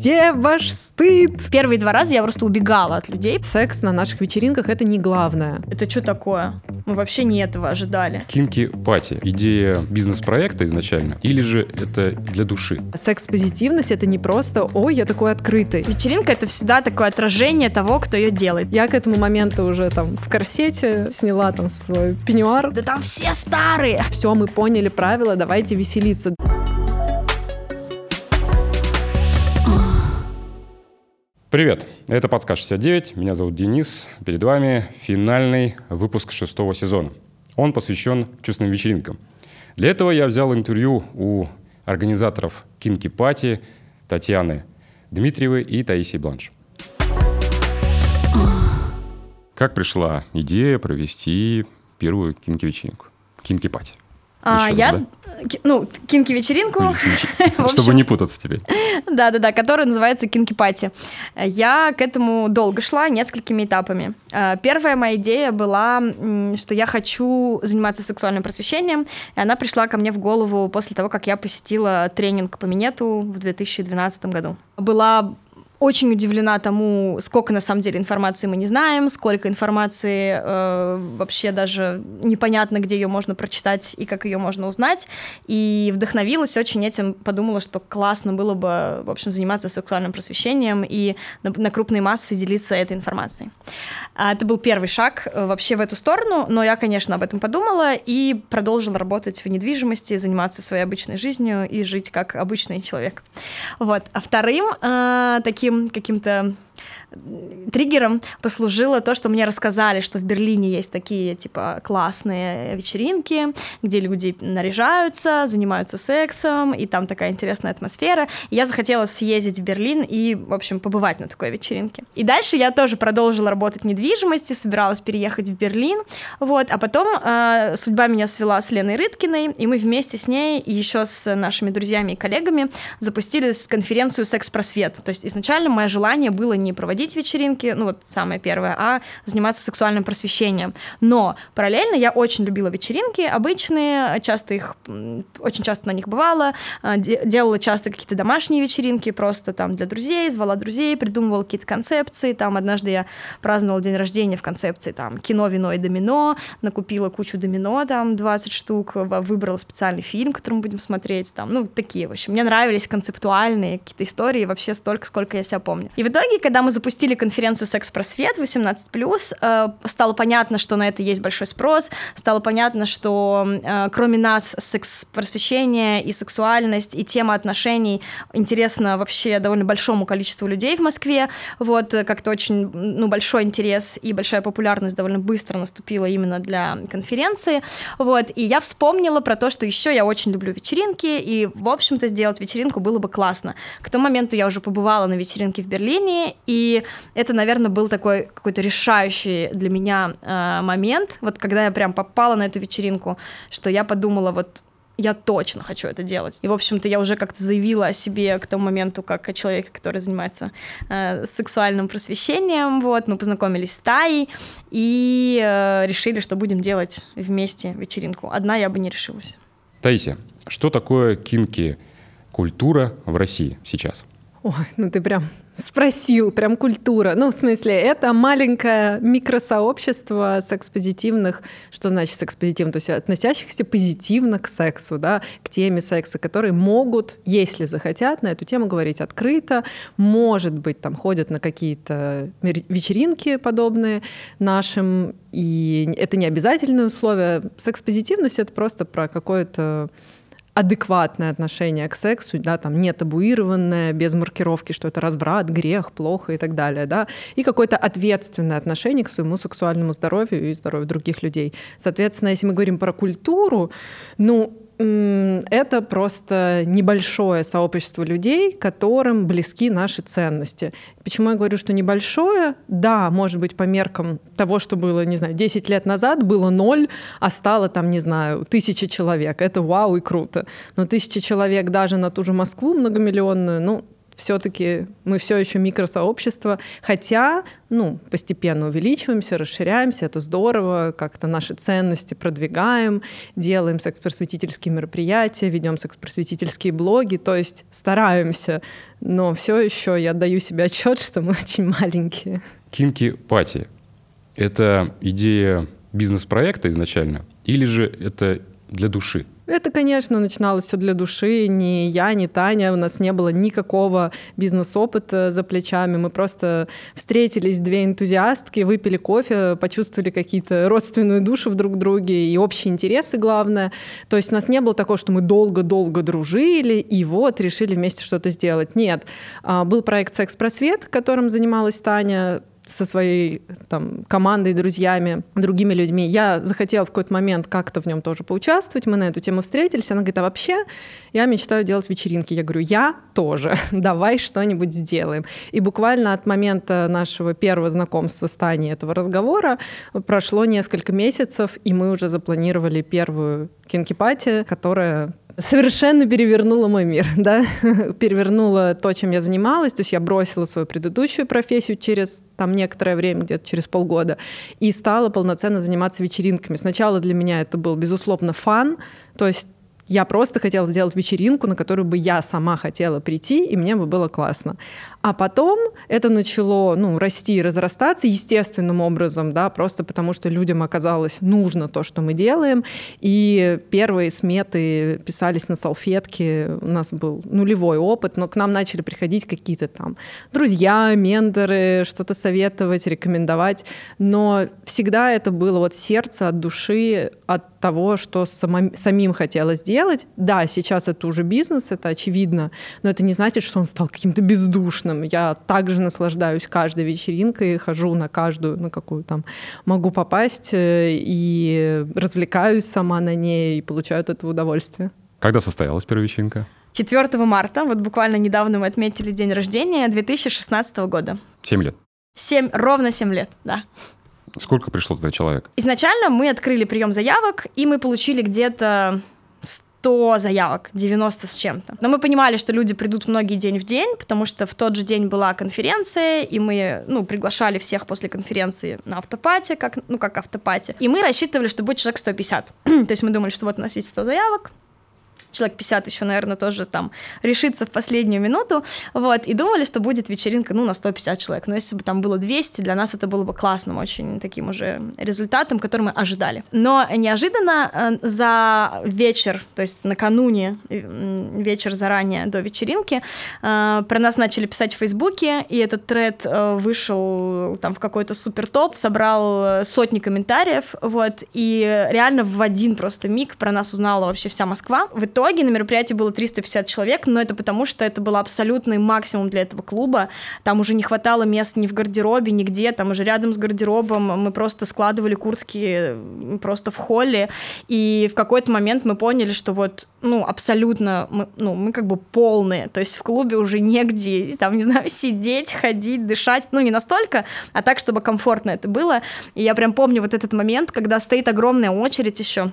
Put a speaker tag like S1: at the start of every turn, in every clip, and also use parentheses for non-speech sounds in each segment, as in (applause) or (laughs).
S1: Где ваш стыд?
S2: Первые два раза я просто убегала от людей.
S1: Секс на наших вечеринках — это не главное.
S2: Это что такое? Мы вообще не этого ожидали.
S3: Кинки пати. Идея бизнес-проекта изначально? Или же это для души?
S1: Секс-позитивность — это не просто «Ой, я такой открытый».
S2: Вечеринка — это всегда такое отражение того, кто ее делает.
S1: Я к этому моменту уже там в корсете сняла там свой пеньюар.
S2: Да там все старые!
S1: Все, мы поняли правила, давайте веселиться.
S3: Привет, это «Подсказ 69», меня зовут Денис. Перед вами финальный выпуск шестого сезона. Он посвящен чувственным вечеринкам. Для этого я взял интервью у организаторов Кинки Пати Татьяны Дмитриевой и Таисии Бланш. Как пришла идея провести первую кинки-вечеринку? Кинки-пати.
S2: А, я, ну, кинки-вечеринку. (laughs)
S3: Чтобы не путаться теперь.
S2: Да-да-да, которая называется Кинки Пати. Я к этому долго шла несколькими этапами. Э, Первая моя идея была, что я хочу заниматься сексуальным просвещением, и она пришла ко мне в голову после того, как я посетила тренинг по минету в 2012 году. Была очень удивлена тому, сколько на самом деле информации мы не знаем, сколько информации э, вообще даже непонятно, где ее можно прочитать и как ее можно узнать. И вдохновилась очень этим, подумала, что классно было бы, в общем, заниматься сексуальным просвещением и на, на крупные массы делиться этой информацией. А Это был первый шаг э, вообще в эту сторону, но я, конечно, об этом подумала и продолжила работать в недвижимости, заниматься своей обычной жизнью и жить как обычный человек. Вот. А вторым э, таким каким-то триггером послужило то, что мне рассказали, что в Берлине есть такие, типа, классные вечеринки, где люди наряжаются, занимаются сексом, и там такая интересная атмосфера. И я захотела съездить в Берлин и, в общем, побывать на такой вечеринке. И дальше я тоже продолжила работать в недвижимости, собиралась переехать в Берлин, вот, а потом э, судьба меня свела с Леной Рыткиной, и мы вместе с ней и еще с нашими друзьями и коллегами запустили конференцию «Секс-просвет». То есть изначально мое желание было не проводить вечеринки, ну вот самое первое, а заниматься сексуальным просвещением. Но параллельно я очень любила вечеринки обычные, часто их, очень часто на них бывала, а, де- делала часто какие-то домашние вечеринки просто там для друзей, звала друзей, придумывала какие-то концепции. Там однажды я праздновала день рождения в концепции там кино, вино и домино, накупила кучу домино, там 20 штук, выбрала специальный фильм, который мы будем смотреть, там, ну, такие, в общем. Мне нравились концептуальные какие-то истории, вообще столько, сколько я себя помню. И в итоге, когда мы запустили конференцию «Секс-просвет» 18+, э, стало понятно, что на это есть большой спрос, стало понятно, что э, кроме нас секс-просвещение и сексуальность, и тема отношений интересна вообще довольно большому количеству людей в Москве, вот, э, как-то очень, ну, большой интерес и большая популярность довольно быстро наступила именно для конференции, вот, и я вспомнила про то, что еще я очень люблю вечеринки, и, в общем-то, сделать вечеринку было бы классно. К тому моменту я уже побывала на вечеринке в Берлине, и это, наверное, был такой какой-то решающий для меня э, момент, вот когда я прям попала на эту вечеринку, что я подумала, вот я точно хочу это делать. И, в общем-то, я уже как-то заявила о себе к тому моменту, как о человеке, который занимается э, сексуальным просвещением. Вот, мы познакомились с Таей и э, решили, что будем делать вместе вечеринку. Одна я бы не решилась.
S3: Таисия, что такое кинки культура в России сейчас?
S1: Ой, ну ты прям спросил, прям культура. Ну, в смысле, это маленькое микросообщество секс-позитивных, что значит секс-позитивно, то есть относящихся позитивно к сексу, да, к теме секса, которые могут, если захотят, на эту тему говорить открыто, может быть, там ходят на какие-то вечеринки подобные нашим, и это не обязательное условие. Секс-позитивность — это просто про какое-то адекватное отношение к сексу, да, там не табуированное, без маркировки, что это разврат, грех, плохо и так далее, да, и какое-то ответственное отношение к своему сексуальному здоровью и здоровью других людей. Соответственно, если мы говорим про культуру, ну, это просто небольшое сообщество людей, которым близки наши ценности. Почему я говорю, что небольшое? Да, может быть, по меркам того, что было, не знаю, 10 лет назад, было ноль, а стало там, не знаю, тысяча человек. Это вау и круто. Но тысяча человек даже на ту же Москву многомиллионную, ну, все-таки мы все еще микросообщество, хотя, ну, постепенно увеличиваемся, расширяемся, это здорово, как-то наши ценности продвигаем, делаем секс-просветительские мероприятия, ведем секс-просветительские блоги, то есть стараемся, но все еще я даю себе отчет, что мы очень маленькие.
S3: Кинки Пати – это идея бизнес-проекта изначально, или же это для души?
S1: Это, конечно, начиналось все для души. Ни я, ни Таня, у нас не было никакого бизнес-опыта за плечами. Мы просто встретились, две энтузиастки, выпили кофе, почувствовали какие-то родственную душу в друг друге и общие интересы, главное. То есть у нас не было такого, что мы долго-долго дружили и вот решили вместе что-то сделать. Нет. А, был проект «Секс-просвет», которым занималась Таня со своей там, командой, друзьями, другими людьми. Я захотела в какой-то момент как-то в нем тоже поучаствовать. Мы на эту тему встретились. Она говорит, а вообще я мечтаю делать вечеринки. Я говорю, я тоже. (laughs) Давай что-нибудь сделаем. И буквально от момента нашего первого знакомства с Таней этого разговора прошло несколько месяцев, и мы уже запланировали первую кинкипати, которая совершенно перевернула мой мир, (laughs) да, перевернула то, чем я занималась, то есть я бросила свою предыдущую профессию через там некоторое время, где-то через полгода, и стала полноценно заниматься вечеринками. Сначала для меня это был, безусловно, фан, то есть я просто хотела сделать вечеринку, на которую бы я сама хотела прийти, и мне бы было классно. А потом это начало ну, расти и разрастаться естественным образом, да, просто потому что людям оказалось нужно то, что мы делаем. И первые сметы писались на салфетке. У нас был нулевой опыт, но к нам начали приходить какие-то там друзья, менторы, что-то советовать, рекомендовать. Но всегда это было вот сердце от души, от того, что самим, самим хотелось делать. Да, сейчас это уже бизнес, это очевидно, но это не значит, что он стал каким-то бездушным. Я также наслаждаюсь каждой вечеринкой, хожу на каждую, на какую там могу попасть, э, и развлекаюсь сама на ней, и получаю от этого удовольствие.
S3: Когда состоялась первая вечеринка?
S2: 4 марта, вот буквально недавно мы отметили день рождения 2016 года.
S3: Семь лет.
S2: Семь, ровно семь лет, да.
S3: Сколько пришло туда человек?
S2: Изначально мы открыли прием заявок, и мы получили где-то 100 заявок, 90 с чем-то. Но мы понимали, что люди придут многие день в день, потому что в тот же день была конференция, и мы, ну, приглашали всех после конференции на автопате, как, ну, как автопате. И мы рассчитывали, что будет человек 150. (clears throat) То есть мы думали, что вот у нас есть 100 заявок, человек 50 еще, наверное, тоже там решится в последнюю минуту, вот, и думали, что будет вечеринка, ну, на 150 человек, но если бы там было 200, для нас это было бы классным очень таким уже результатом, который мы ожидали. Но неожиданно э, за вечер, то есть накануне, вечер заранее до вечеринки, э, про нас начали писать в Фейсбуке, и этот тред э, вышел там в какой-то супер топ, собрал сотни комментариев, вот, и реально в один просто миг про нас узнала вообще вся Москва. В итоге итоге на мероприятии было 350 человек, но это потому, что это был абсолютный максимум для этого клуба. Там уже не хватало мест ни в гардеробе, нигде. Там уже рядом с гардеробом мы просто складывали куртки просто в холле. И в какой-то момент мы поняли, что вот, ну, абсолютно, мы, ну, мы как бы полные. То есть в клубе уже негде, там, не знаю, (laughs) сидеть, ходить, дышать. Ну, не настолько, а так, чтобы комфортно это было. И я прям помню вот этот момент, когда стоит огромная очередь еще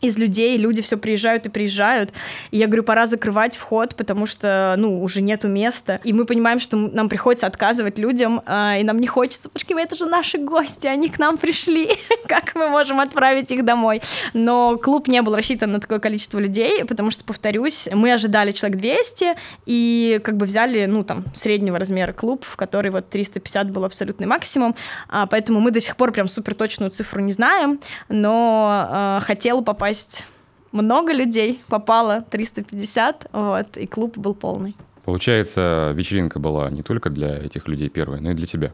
S2: из людей, люди все приезжают и приезжают. И я говорю, пора закрывать вход, потому что, ну, уже нету места. И мы понимаем, что нам приходится отказывать людям, а, и нам не хочется, потому что это же наши гости, они к нам пришли, (laughs) как мы можем отправить их домой? Но клуб не был рассчитан на такое количество людей, потому что, повторюсь, мы ожидали человек 200, и как бы взяли, ну, там, среднего размера клуб, в который вот 350 был абсолютный максимум, а, поэтому мы до сих пор прям супер точную цифру не знаем, но а, хотела попасть попасть много людей, попало 350, вот, и клуб был полный.
S3: Получается, вечеринка была не только для этих людей первая, но и для тебя.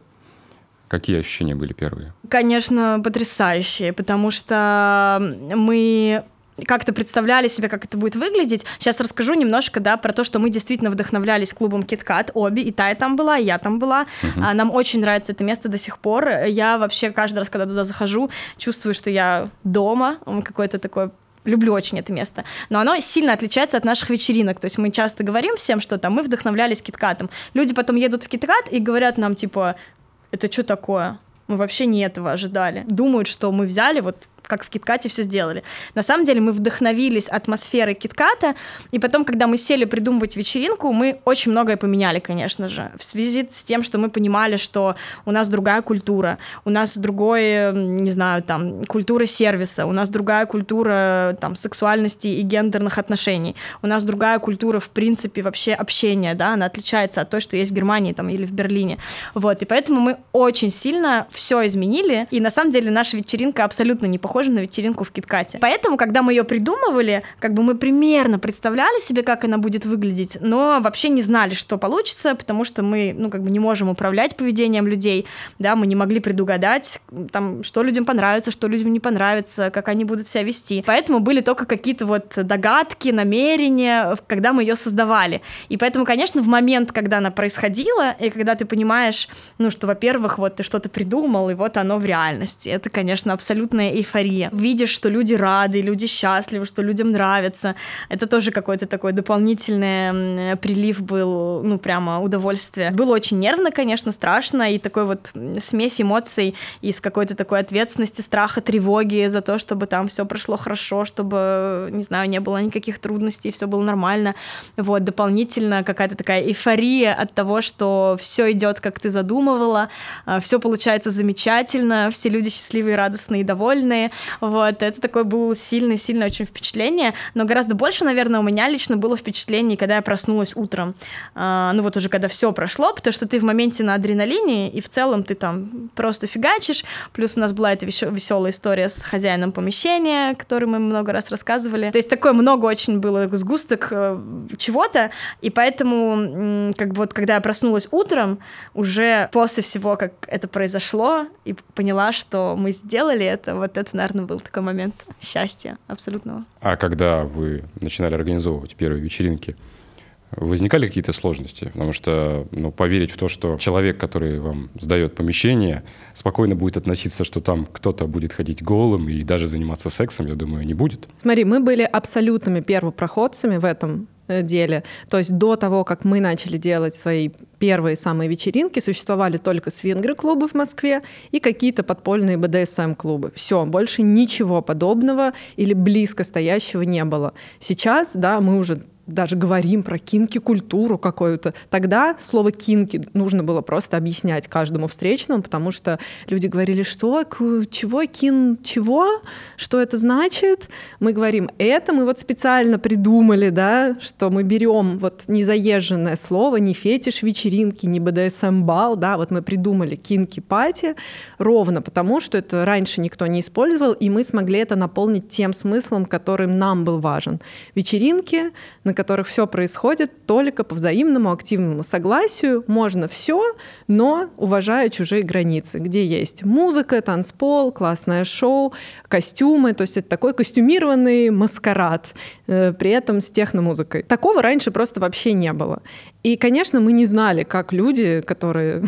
S3: Какие ощущения были первые?
S2: Конечно, потрясающие, потому что мы как-то представляли себе, как это будет выглядеть. Сейчас расскажу немножко, да, про то, что мы действительно вдохновлялись клубом KitKat, обе, и та, и там была, и я там была. Uh-huh. Нам очень нравится это место до сих пор. Я вообще каждый раз, когда туда захожу, чувствую, что я дома, какой-то такой люблю очень это место. Но оно сильно отличается от наших вечеринок. То есть мы часто говорим всем, что там мы вдохновлялись киткатом. Люди потом едут в киткат и говорят нам, типа, это что такое? Мы вообще не этого ожидали. Думают, что мы взяли вот как в Киткате все сделали. На самом деле мы вдохновились атмосферой Китката, и потом, когда мы сели придумывать вечеринку, мы очень многое поменяли, конечно же, в связи с тем, что мы понимали, что у нас другая культура, у нас другое, не знаю, там, культура сервиса, у нас другая культура, там, сексуальности и гендерных отношений, у нас другая культура, в принципе, вообще общения, да, она отличается от той, что есть в Германии, там, или в Берлине, вот, и поэтому мы очень сильно все изменили, и на самом деле наша вечеринка абсолютно не похожа на вечеринку в Киткате. Поэтому, когда мы ее придумывали, как бы мы примерно представляли себе, как она будет выглядеть, но вообще не знали, что получится, потому что мы, ну, как бы не можем управлять поведением людей, да, мы не могли предугадать, там, что людям понравится, что людям не понравится, как они будут себя вести. Поэтому были только какие-то вот догадки, намерения, когда мы ее создавали. И поэтому, конечно, в момент, когда она происходила, и когда ты понимаешь, ну, что, во-первых, вот ты что-то придумал, и вот оно в реальности, это, конечно, абсолютная эйфория. Видишь, что люди рады, люди счастливы, что людям нравится. Это тоже какой-то такой дополнительный прилив был, ну, прямо удовольствие. Было очень нервно, конечно, страшно, и такой вот смесь эмоций из какой-то такой ответственности, страха, тревоги за то, чтобы там все прошло хорошо, чтобы, не знаю, не было никаких трудностей, все было нормально. Вот, дополнительно какая-то такая эйфория от того, что все идет, как ты задумывала, а, все получается замечательно, все люди счастливые, радостные и довольные. Вот, это такое было сильное-сильное очень впечатление, но гораздо больше, наверное, у меня лично было впечатление, когда я проснулась утром. А, ну вот уже когда все прошло, потому что ты в моменте на адреналине, и в целом ты там просто фигачишь. Плюс у нас была эта веселая история с хозяином помещения, который мы много раз рассказывали. То есть такое много очень было сгусток э, чего-то, и поэтому, как бы вот когда я проснулась утром, уже после всего, как это произошло, и поняла, что мы сделали это, вот это, наверное, был такой момент счастья абсолютного.
S3: А когда вы начинали организовывать первые вечеринки, возникали какие-то сложности? Потому что ну, поверить в то, что человек, который вам сдает помещение, спокойно будет относиться, что там кто-то будет ходить голым и даже заниматься сексом, я думаю, не будет.
S1: Смотри, мы были абсолютными первопроходцами в этом деле. То есть до того, как мы начали делать свои первые самые вечеринки, существовали только свингер-клубы в Москве и какие-то подпольные БДСМ-клубы. Все, больше ничего подобного или близко стоящего не было. Сейчас, да, мы уже даже говорим про кинки-культуру какую-то. Тогда слово кинки нужно было просто объяснять каждому встречному, потому что люди говорили, что, чего, кин, чего, что это значит. Мы говорим, это мы вот специально придумали, да, что мы берем вот незаезженное слово, не фетиш вечеринки, не БДСМ-бал, да, вот мы придумали кинки-пати ровно потому, что это раньше никто не использовал, и мы смогли это наполнить тем смыслом, которым нам был важен. Вечеринки, на которых все происходит только по взаимному активному согласию. Можно все, но уважая чужие границы, где есть музыка, танцпол, классное шоу, костюмы. То есть это такой костюмированный маскарад, э, при этом с техномузыкой. Такого раньше просто вообще не было. И, конечно, мы не знали, как люди, которые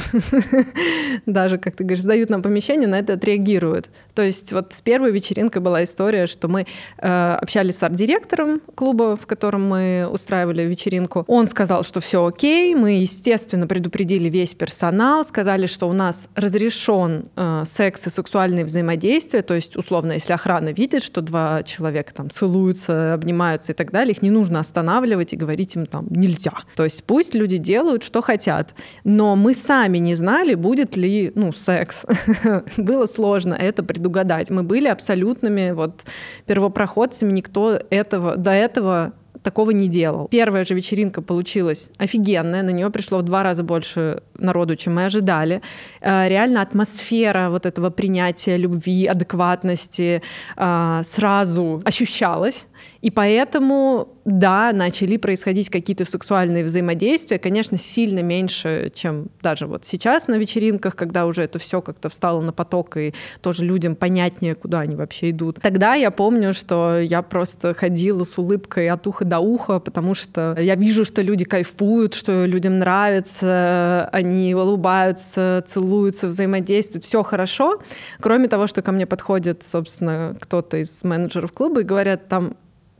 S1: (laughs) даже, как ты говоришь, сдают нам помещение, на это отреагируют. То есть вот с первой вечеринкой была история, что мы э, общались с арт-директором клуба, в котором мы устраивали вечеринку. Он сказал, что все окей. Мы, естественно, предупредили весь персонал, сказали, что у нас разрешен э, секс и сексуальные взаимодействия. То есть, условно, если охрана видит, что два человека там целуются, обнимаются и так далее, их не нужно останавливать и говорить им там нельзя. То есть пусть люди делают, что хотят. Но мы сами не знали, будет ли ну, секс. (laughs) Было сложно это предугадать. Мы были абсолютными вот, первопроходцами, никто этого, до этого такого не делал. Первая же вечеринка получилась офигенная, на нее пришло в два раза больше народу, чем мы ожидали. Э, реально атмосфера вот этого принятия любви, адекватности э, сразу ощущалась. И поэтому, да, начали происходить какие-то сексуальные взаимодействия, конечно, сильно меньше, чем даже вот сейчас на вечеринках, когда уже это все как-то встало на поток, и тоже людям понятнее, куда они вообще идут. Тогда я помню, что я просто ходила с улыбкой от уха до уха, потому что я вижу, что люди кайфуют, что людям нравится, они улыбаются, целуются, взаимодействуют, все хорошо. Кроме того, что ко мне подходит, собственно, кто-то из менеджеров клуба и говорят, там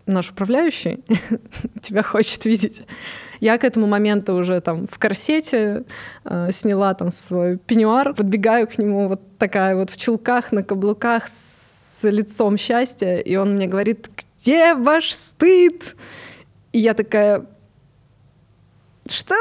S1: наш управляющий (laughs) тебя хочет видеть. Я к этому моменту уже там в корсете э, сняла там свой пеньюар, подбегаю к нему вот такая вот в чулках, на каблуках, с лицом счастья, и он мне говорит, где ваш стыд? И я такая, что?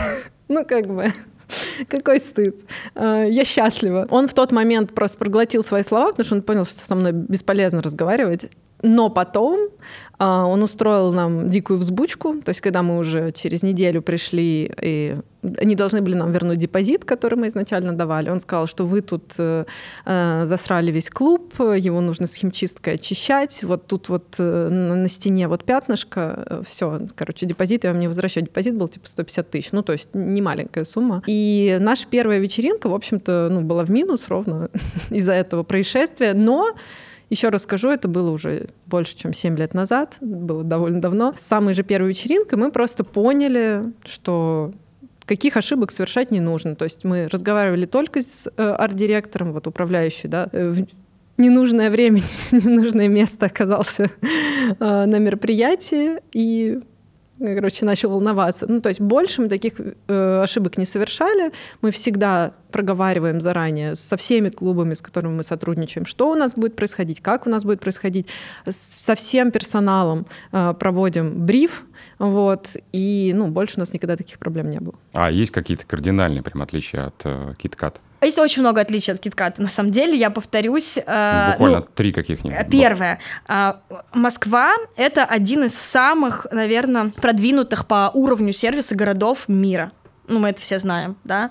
S1: (laughs) ну, как бы, (laughs) какой стыд. А, я счастлива. Он в тот момент просто проглотил свои слова, потому что он понял, что со мной бесполезно разговаривать. Но потом он устроил нам дикую взбучку, то есть когда мы уже через неделю пришли, и они должны были нам вернуть депозит, который мы изначально давали, он сказал, что вы тут э, э засрали весь клуб, его нужно с химчисткой очищать, вот тут вот э, на стене вот пятнышко, э, все, короче, депозит я вам не возвращаю. Депозит был типа 150 тысяч, ну то есть не маленькая сумма. И наша первая вечеринка, в общем-то, ну, была в минус ровно (laughs) из-за этого происшествия, но еще раз скажу, это было уже больше, чем 7 лет назад, было довольно давно. С самой же первой вечеринкой мы просто поняли, что каких ошибок совершать не нужно. То есть мы разговаривали только с э, арт-директором, вот управляющий, да, э, в ненужное время, (laughs) ненужное место оказался э, на мероприятии, и короче, начал волноваться. Ну, то есть больше мы таких э, ошибок не совершали. Мы всегда проговариваем заранее со всеми клубами, с которыми мы сотрудничаем, что у нас будет происходить, как у нас будет происходить. Со всем персоналом э, проводим бриф, вот, и, ну, больше у нас никогда таких проблем не было.
S3: А есть какие-то кардинальные прям отличия от э, KitKat?
S2: А есть очень много отличий от KitKat. На самом деле, я повторюсь...
S3: Э, Буквально ну, три каких-нибудь.
S2: Первое. Э, Москва — это один из самых, наверное, продвинутых по уровню сервиса городов мира ну, мы это все знаем, да.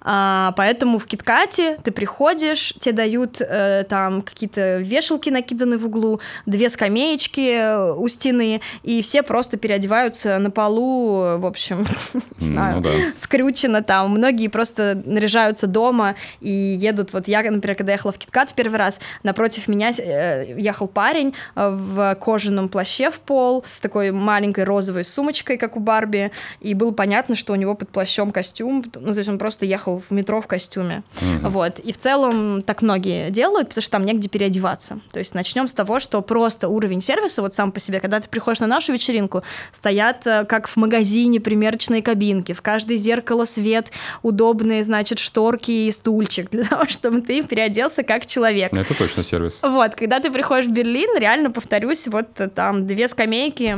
S2: А, поэтому в Киткате ты приходишь, тебе дают э, там какие-то вешалки накиданы в углу, две скамеечки э, у стены, и все просто переодеваются на полу, в общем, (laughs) не знаю, ну, да. скрючено там. Многие просто наряжаются дома и едут. Вот я, например, когда ехала в Киткат первый раз, напротив меня э, ехал парень э, в кожаном плаще в пол с такой маленькой розовой сумочкой, как у Барби, и было понятно, что у него под плащом плащом костюм, ну, то есть он просто ехал в метро в костюме, mm-hmm. вот, и в целом так многие делают, потому что там негде переодеваться, то есть начнем с того, что просто уровень сервиса вот сам по себе, когда ты приходишь на нашу вечеринку, стоят э, как в магазине примерочные кабинки, в каждое зеркало свет, удобные, значит, шторки и стульчик (laughs) для того, чтобы ты переоделся как человек.
S3: Это точно сервис.
S2: Вот, когда ты приходишь в Берлин, реально, повторюсь, вот там две скамейки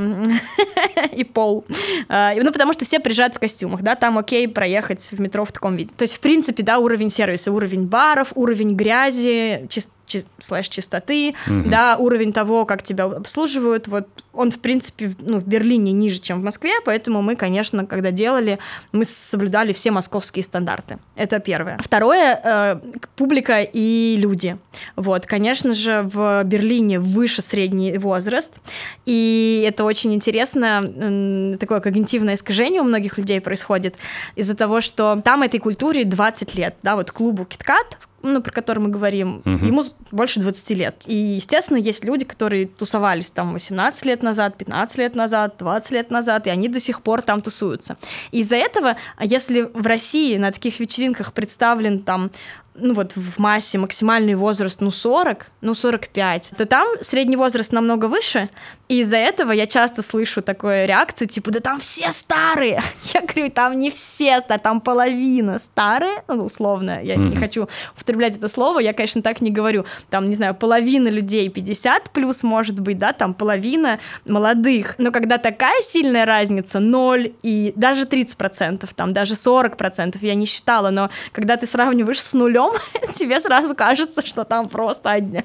S2: (laughs) и пол, а, ну, потому что все приезжают в костюмах, да, там окей проехать в метро в таком виде. То есть, в принципе, да, уровень сервиса, уровень баров, уровень грязи, чис чи слэш чистоты, угу. да, уровень того, как тебя обслуживают, вот он, в принципе, ну, в Берлине ниже, чем в Москве, поэтому мы, конечно, когда делали, мы соблюдали все московские стандарты. Это первое. Второе, э, публика и люди. Вот, конечно же, в Берлине выше средний возраст, и это очень интересно, э, такое когнитивное искажение у многих людей происходит из-за того, что там этой культуре 20 лет, да, вот клубу KitKat, ну, про который мы говорим, угу. ему больше 20 лет. И, естественно, есть люди, которые тусовались там 18 лет назад, 15 лет назад, 20 лет назад, и они до сих пор там тусуются. Из-за этого, если в России на таких вечеринках представлен там ну вот в массе максимальный возраст, ну 40, ну 45, то там средний возраст намного выше, и из-за этого я часто слышу такую реакцию, типа, да там все старые. (laughs) Я говорю, там не все, да там половина старые, ну, условно, я mm-hmm. не хочу употреблять это слово, я, конечно, так не говорю. Там, не знаю, половина людей 50 плюс, может быть, да, там половина молодых. Но когда такая сильная разница, 0 и даже 30%, там даже 40%, я не считала, но когда ты сравниваешь с нулем, (laughs) тебе сразу кажется, что там просто одни,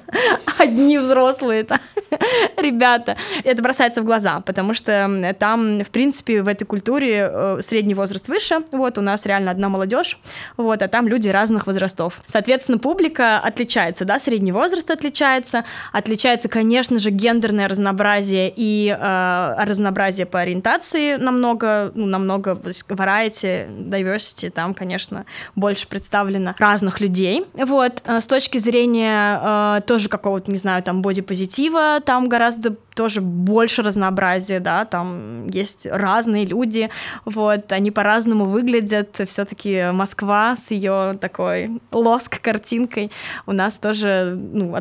S2: одни взрослые (laughs) ребята. Это бросается в глаза, потому что там, в принципе, в этой культуре э, средний возраст выше, вот, у нас реально одна молодежь, вот, а там люди разных возрастов. Соответственно, публика отличается, да, средний возраст отличается, отличается, конечно же, гендерное разнообразие и э, разнообразие по ориентации намного, ну, намного, variety, diversity, там, конечно, больше представлено разных людей, вот, э, с точки зрения э, тоже какого-то, не знаю, там, бодипозитива, там гораздо тоже больше разнообразия, да, там есть разные люди, вот, они по-разному выглядят, все-таки Москва с ее такой лоск-картинкой у нас тоже, ну,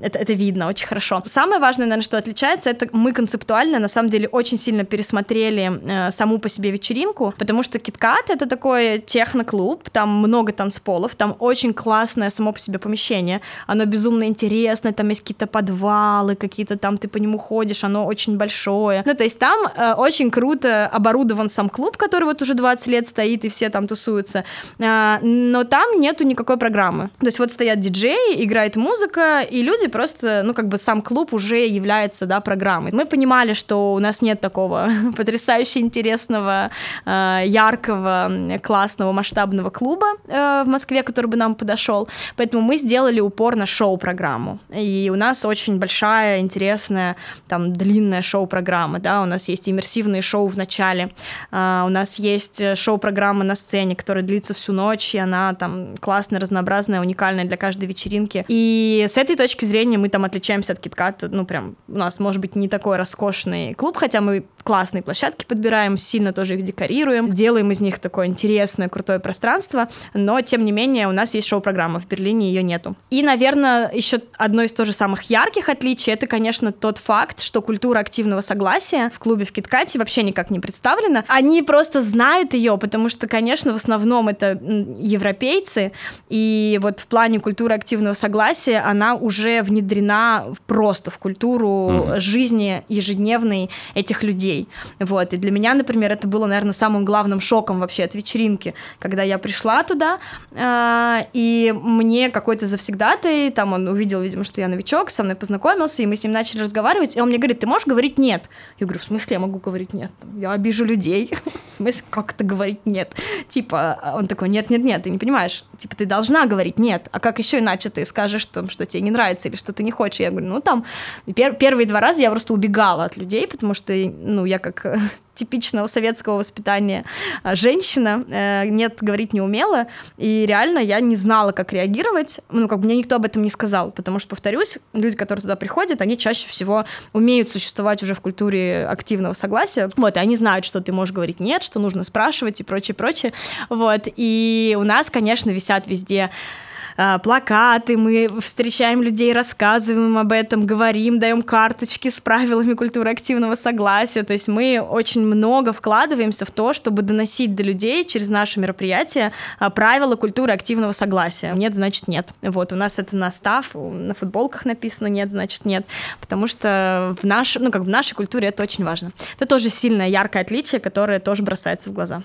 S2: это, это видно очень хорошо. Самое важное, наверное, что отличается, это мы концептуально, на самом деле, очень сильно пересмотрели э, саму по себе вечеринку, потому что KitKat — это такой техноклуб, там много танцполов, там очень классное само по себе помещение, оно безумно интересное, там есть какие-то подвалы, какие-то там ты по нему ходишь, оно очень большое. Ну, то есть там э, очень круто оборудован сам клуб, который вот уже 20 лет стоит, и все там тусуются, э, но там нету никакой программы. То есть вот стоят диджеи, играет музыка, и люди просто, ну, как бы сам клуб уже является, да, программой. Мы понимали, что у нас нет такого (laughs) потрясающе интересного, э, яркого, классного, масштабного клуба э, в Москве, который бы нам подошел. Поэтому мы сделали упор на шоу-программу. И у нас очень большая, интересная, там, длинная шоу-программа, да, у нас есть иммерсивные шоу в начале, э, у нас есть шоу-программа на сцене, которая длится всю ночь, и она там классная, разнообразная, уникальная для каждой вечеринки. И с этой точки зрения мы там отличаемся от KitKat, ну, прям, у нас, может быть, не такой роскошный клуб, хотя мы классные площадки подбираем, сильно тоже их декорируем, делаем из них такое интересное, крутое пространство, но, тем не менее, у нас есть шоу-программа, в Берлине ее нету. И, наверное, еще одно из тоже самых ярких отличий, это, конечно, тот факт, что культура активного согласия в клубе в Киткате вообще никак не представлена. Они просто знают ее, потому что, конечно, в основном это европейцы, и вот в плане культуры активного согласия она уже внедрена просто в культуру mm-hmm. жизни ежедневной этих людей людей. Вот. И для меня, например, это было, наверное, самым главным шоком вообще от вечеринки, когда я пришла туда, э, и мне какой-то завсегдатый, там он увидел, видимо, что я новичок, со мной познакомился, и мы с ним начали разговаривать, и он мне говорит, ты можешь говорить «нет»? Я говорю, в смысле я могу говорить «нет»? Я обижу людей. (laughs) в смысле, как это говорить «нет»? Типа, он такой, нет-нет-нет, ты не понимаешь, типа, ты должна говорить «нет», а как еще иначе ты скажешь, там, что тебе не нравится или что ты не хочешь? Я говорю, ну, там, пер первые два раза я просто убегала от людей, потому что, ну, я как э, (laughs) типичного советского воспитания э, женщина, э, нет, говорить не умела, и реально я не знала, как реагировать, ну, как бы мне никто об этом не сказал, потому что, повторюсь, люди, которые туда приходят, они чаще всего умеют существовать уже в культуре активного согласия, вот, и они знают, что ты можешь говорить нет, что нужно спрашивать и прочее, прочее, вот, и у нас, конечно, висят везде а, плакаты, мы встречаем людей, рассказываем об этом, говорим, даем карточки с правилами культуры активного согласия. То есть мы очень много вкладываемся в то, чтобы доносить до людей через наши мероприятия а, правила культуры активного согласия. Нет, значит нет. Вот у нас это на став, на футболках написано нет, значит нет, потому что в наш, ну как в нашей культуре это очень важно. Это тоже сильное яркое отличие, которое тоже бросается в глаза.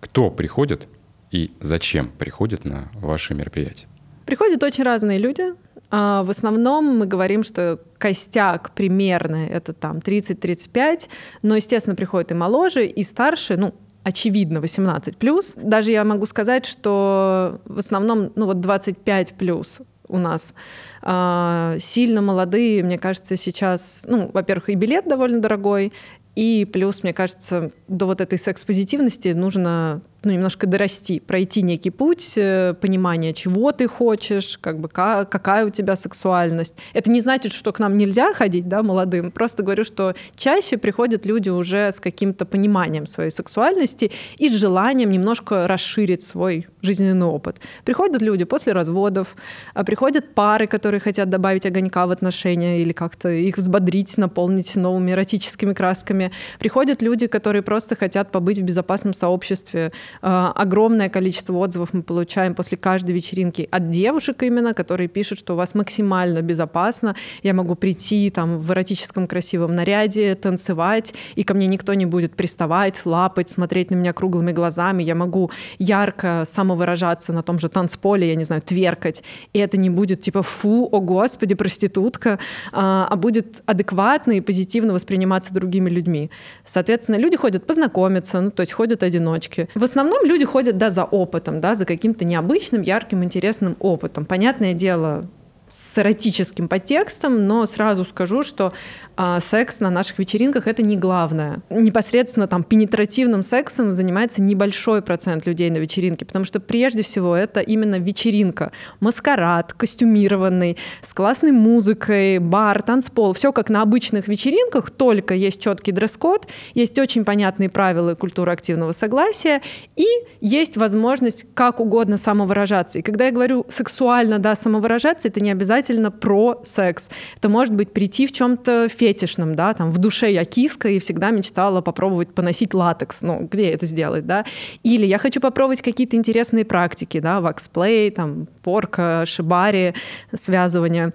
S3: Кто приходит и зачем приходит на ваши мероприятия?
S1: Приходят очень разные люди. А, в основном мы говорим, что костяк примерный это там 30-35, но, естественно, приходят и моложе, и старше, ну, очевидно, 18 плюс. Даже я могу сказать, что в основном, ну вот 25 плюс у нас э, сильно молодые, мне кажется, сейчас, ну, во-первых, и билет довольно дорогой, и плюс, мне кажется, до вот этой секс-позитивности нужно ну, немножко дорасти, пройти некий путь э, понимания, чего ты хочешь, как бы, какая у тебя сексуальность. Это не значит, что к нам нельзя ходить, да, молодым. Просто говорю, что чаще приходят люди уже с каким-то пониманием своей сексуальности и с желанием немножко расширить свой жизненный опыт. Приходят люди после разводов, а приходят пары, которые хотят добавить огонька в отношения или как-то их взбодрить, наполнить новыми эротическими красками. Приходят люди, которые просто хотят побыть в безопасном сообществе, огромное количество отзывов мы получаем после каждой вечеринки от девушек именно, которые пишут, что у вас максимально безопасно, я могу прийти там в эротическом красивом наряде, танцевать, и ко мне никто не будет приставать, лапать, смотреть на меня круглыми глазами, я могу ярко самовыражаться на том же танцполе, я не знаю, тверкать, и это не будет типа фу, о господи, проститутка, а, а будет адекватно и позитивно восприниматься другими людьми. Соответственно, люди ходят познакомиться, ну, то есть ходят одиночки. В основном основном люди ходят, да, за опытом, да, за каким-то необычным, ярким, интересным опытом. Понятное дело, с эротическим подтекстом, но сразу скажу, что а, секс на наших вечеринках это не главное. Непосредственно там пенетративным сексом занимается небольшой процент людей на вечеринке, потому что прежде всего это именно вечеринка, маскарад, костюмированный, с классной музыкой, бар, танцпол, все как на обычных вечеринках, только есть четкий дресс-код, есть очень понятные правила культуры активного согласия и есть возможность как угодно самовыражаться. И когда я говорю сексуально, да, самовыражаться, это не обязательно про секс. Это может быть прийти в чем-то фетишном, да, там в душе я киска и всегда мечтала попробовать поносить латекс. Ну, где это сделать, да? Или я хочу попробовать какие-то интересные практики, да, ваксплей, там, порка, шибари, связывание.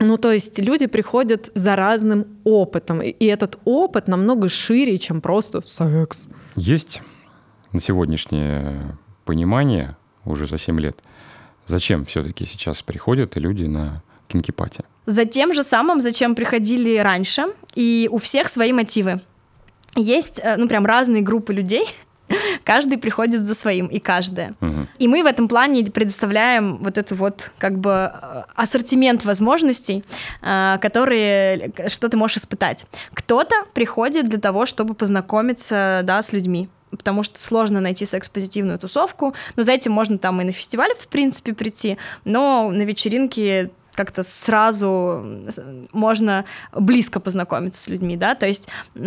S1: Ну, то есть люди приходят за разным опытом, и этот опыт намного шире, чем просто секс.
S3: Есть на сегодняшнее понимание уже за 7 лет, зачем все-таки сейчас приходят люди на кинкипати?
S2: За тем же самым, зачем приходили раньше, и у всех свои мотивы. Есть, э, ну, прям разные группы людей, (laughs) каждый приходит за своим, и каждая. Угу. И мы в этом плане предоставляем вот эту вот как бы э, ассортимент возможностей, э, которые, что ты можешь испытать. Кто-то приходит для того, чтобы познакомиться, да, с людьми, потому что сложно найти секс-позитивную тусовку, но за этим можно там и на фестиваль, в принципе, прийти, но на вечеринке как-то сразу можно близко познакомиться с людьми, да, то есть э,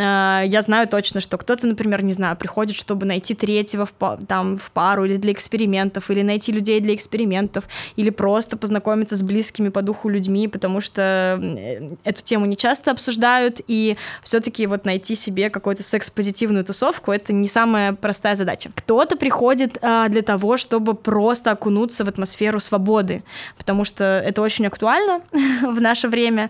S2: я знаю точно, что кто-то, например, не знаю, приходит, чтобы найти третьего в, там в пару или для экспериментов, или найти людей для экспериментов, или просто познакомиться с близкими по духу людьми, потому что эту тему не часто обсуждают, и все-таки вот найти себе какую-то секс-позитивную тусовку — это не самая простая задача. Кто-то приходит э, для того, чтобы просто окунуться в атмосферу свободы, потому что это очень актуально актуально (laughs) в наше время.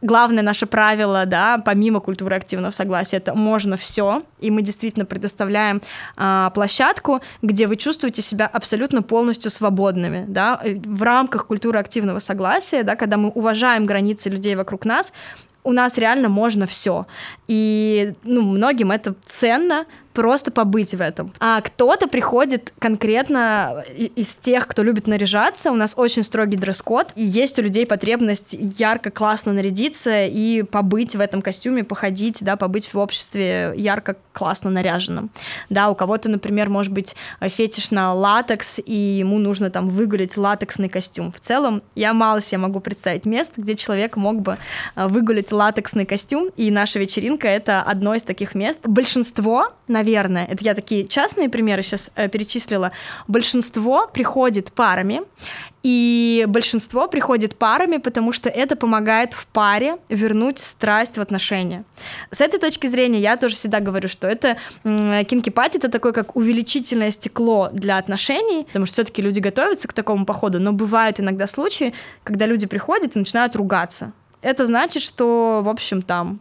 S2: Главное наше правило, да, помимо культуры активного согласия, это можно все, и мы действительно предоставляем а, площадку, где вы чувствуете себя абсолютно полностью свободными, да, в рамках культуры активного согласия, да, когда мы уважаем границы людей вокруг нас, у нас реально можно все. И ну, многим это ценно, просто побыть в этом. А кто-то приходит конкретно из тех, кто любит наряжаться. У нас очень строгий дресс-код, и есть у людей потребность ярко, классно нарядиться и побыть в этом костюме, походить, да, побыть в обществе ярко, классно наряженным. Да, у кого-то, например, может быть фетиш на латекс, и ему нужно там выгулить латексный костюм. В целом, я мало себе могу представить место, где человек мог бы э, выгулить латексный костюм, и наша вечеринка — это одно из таких мест. Большинство, наверное, наверное, это я такие частные примеры сейчас э, перечислила, большинство приходит парами, и большинство приходит парами, потому что это помогает в паре вернуть страсть в отношения. С этой точки зрения я тоже всегда говорю, что это кинки-пати это такое как увеличительное стекло для отношений, потому что все-таки люди готовятся к такому походу, но бывают иногда случаи, когда люди приходят и начинают ругаться. Это значит, что, в общем, там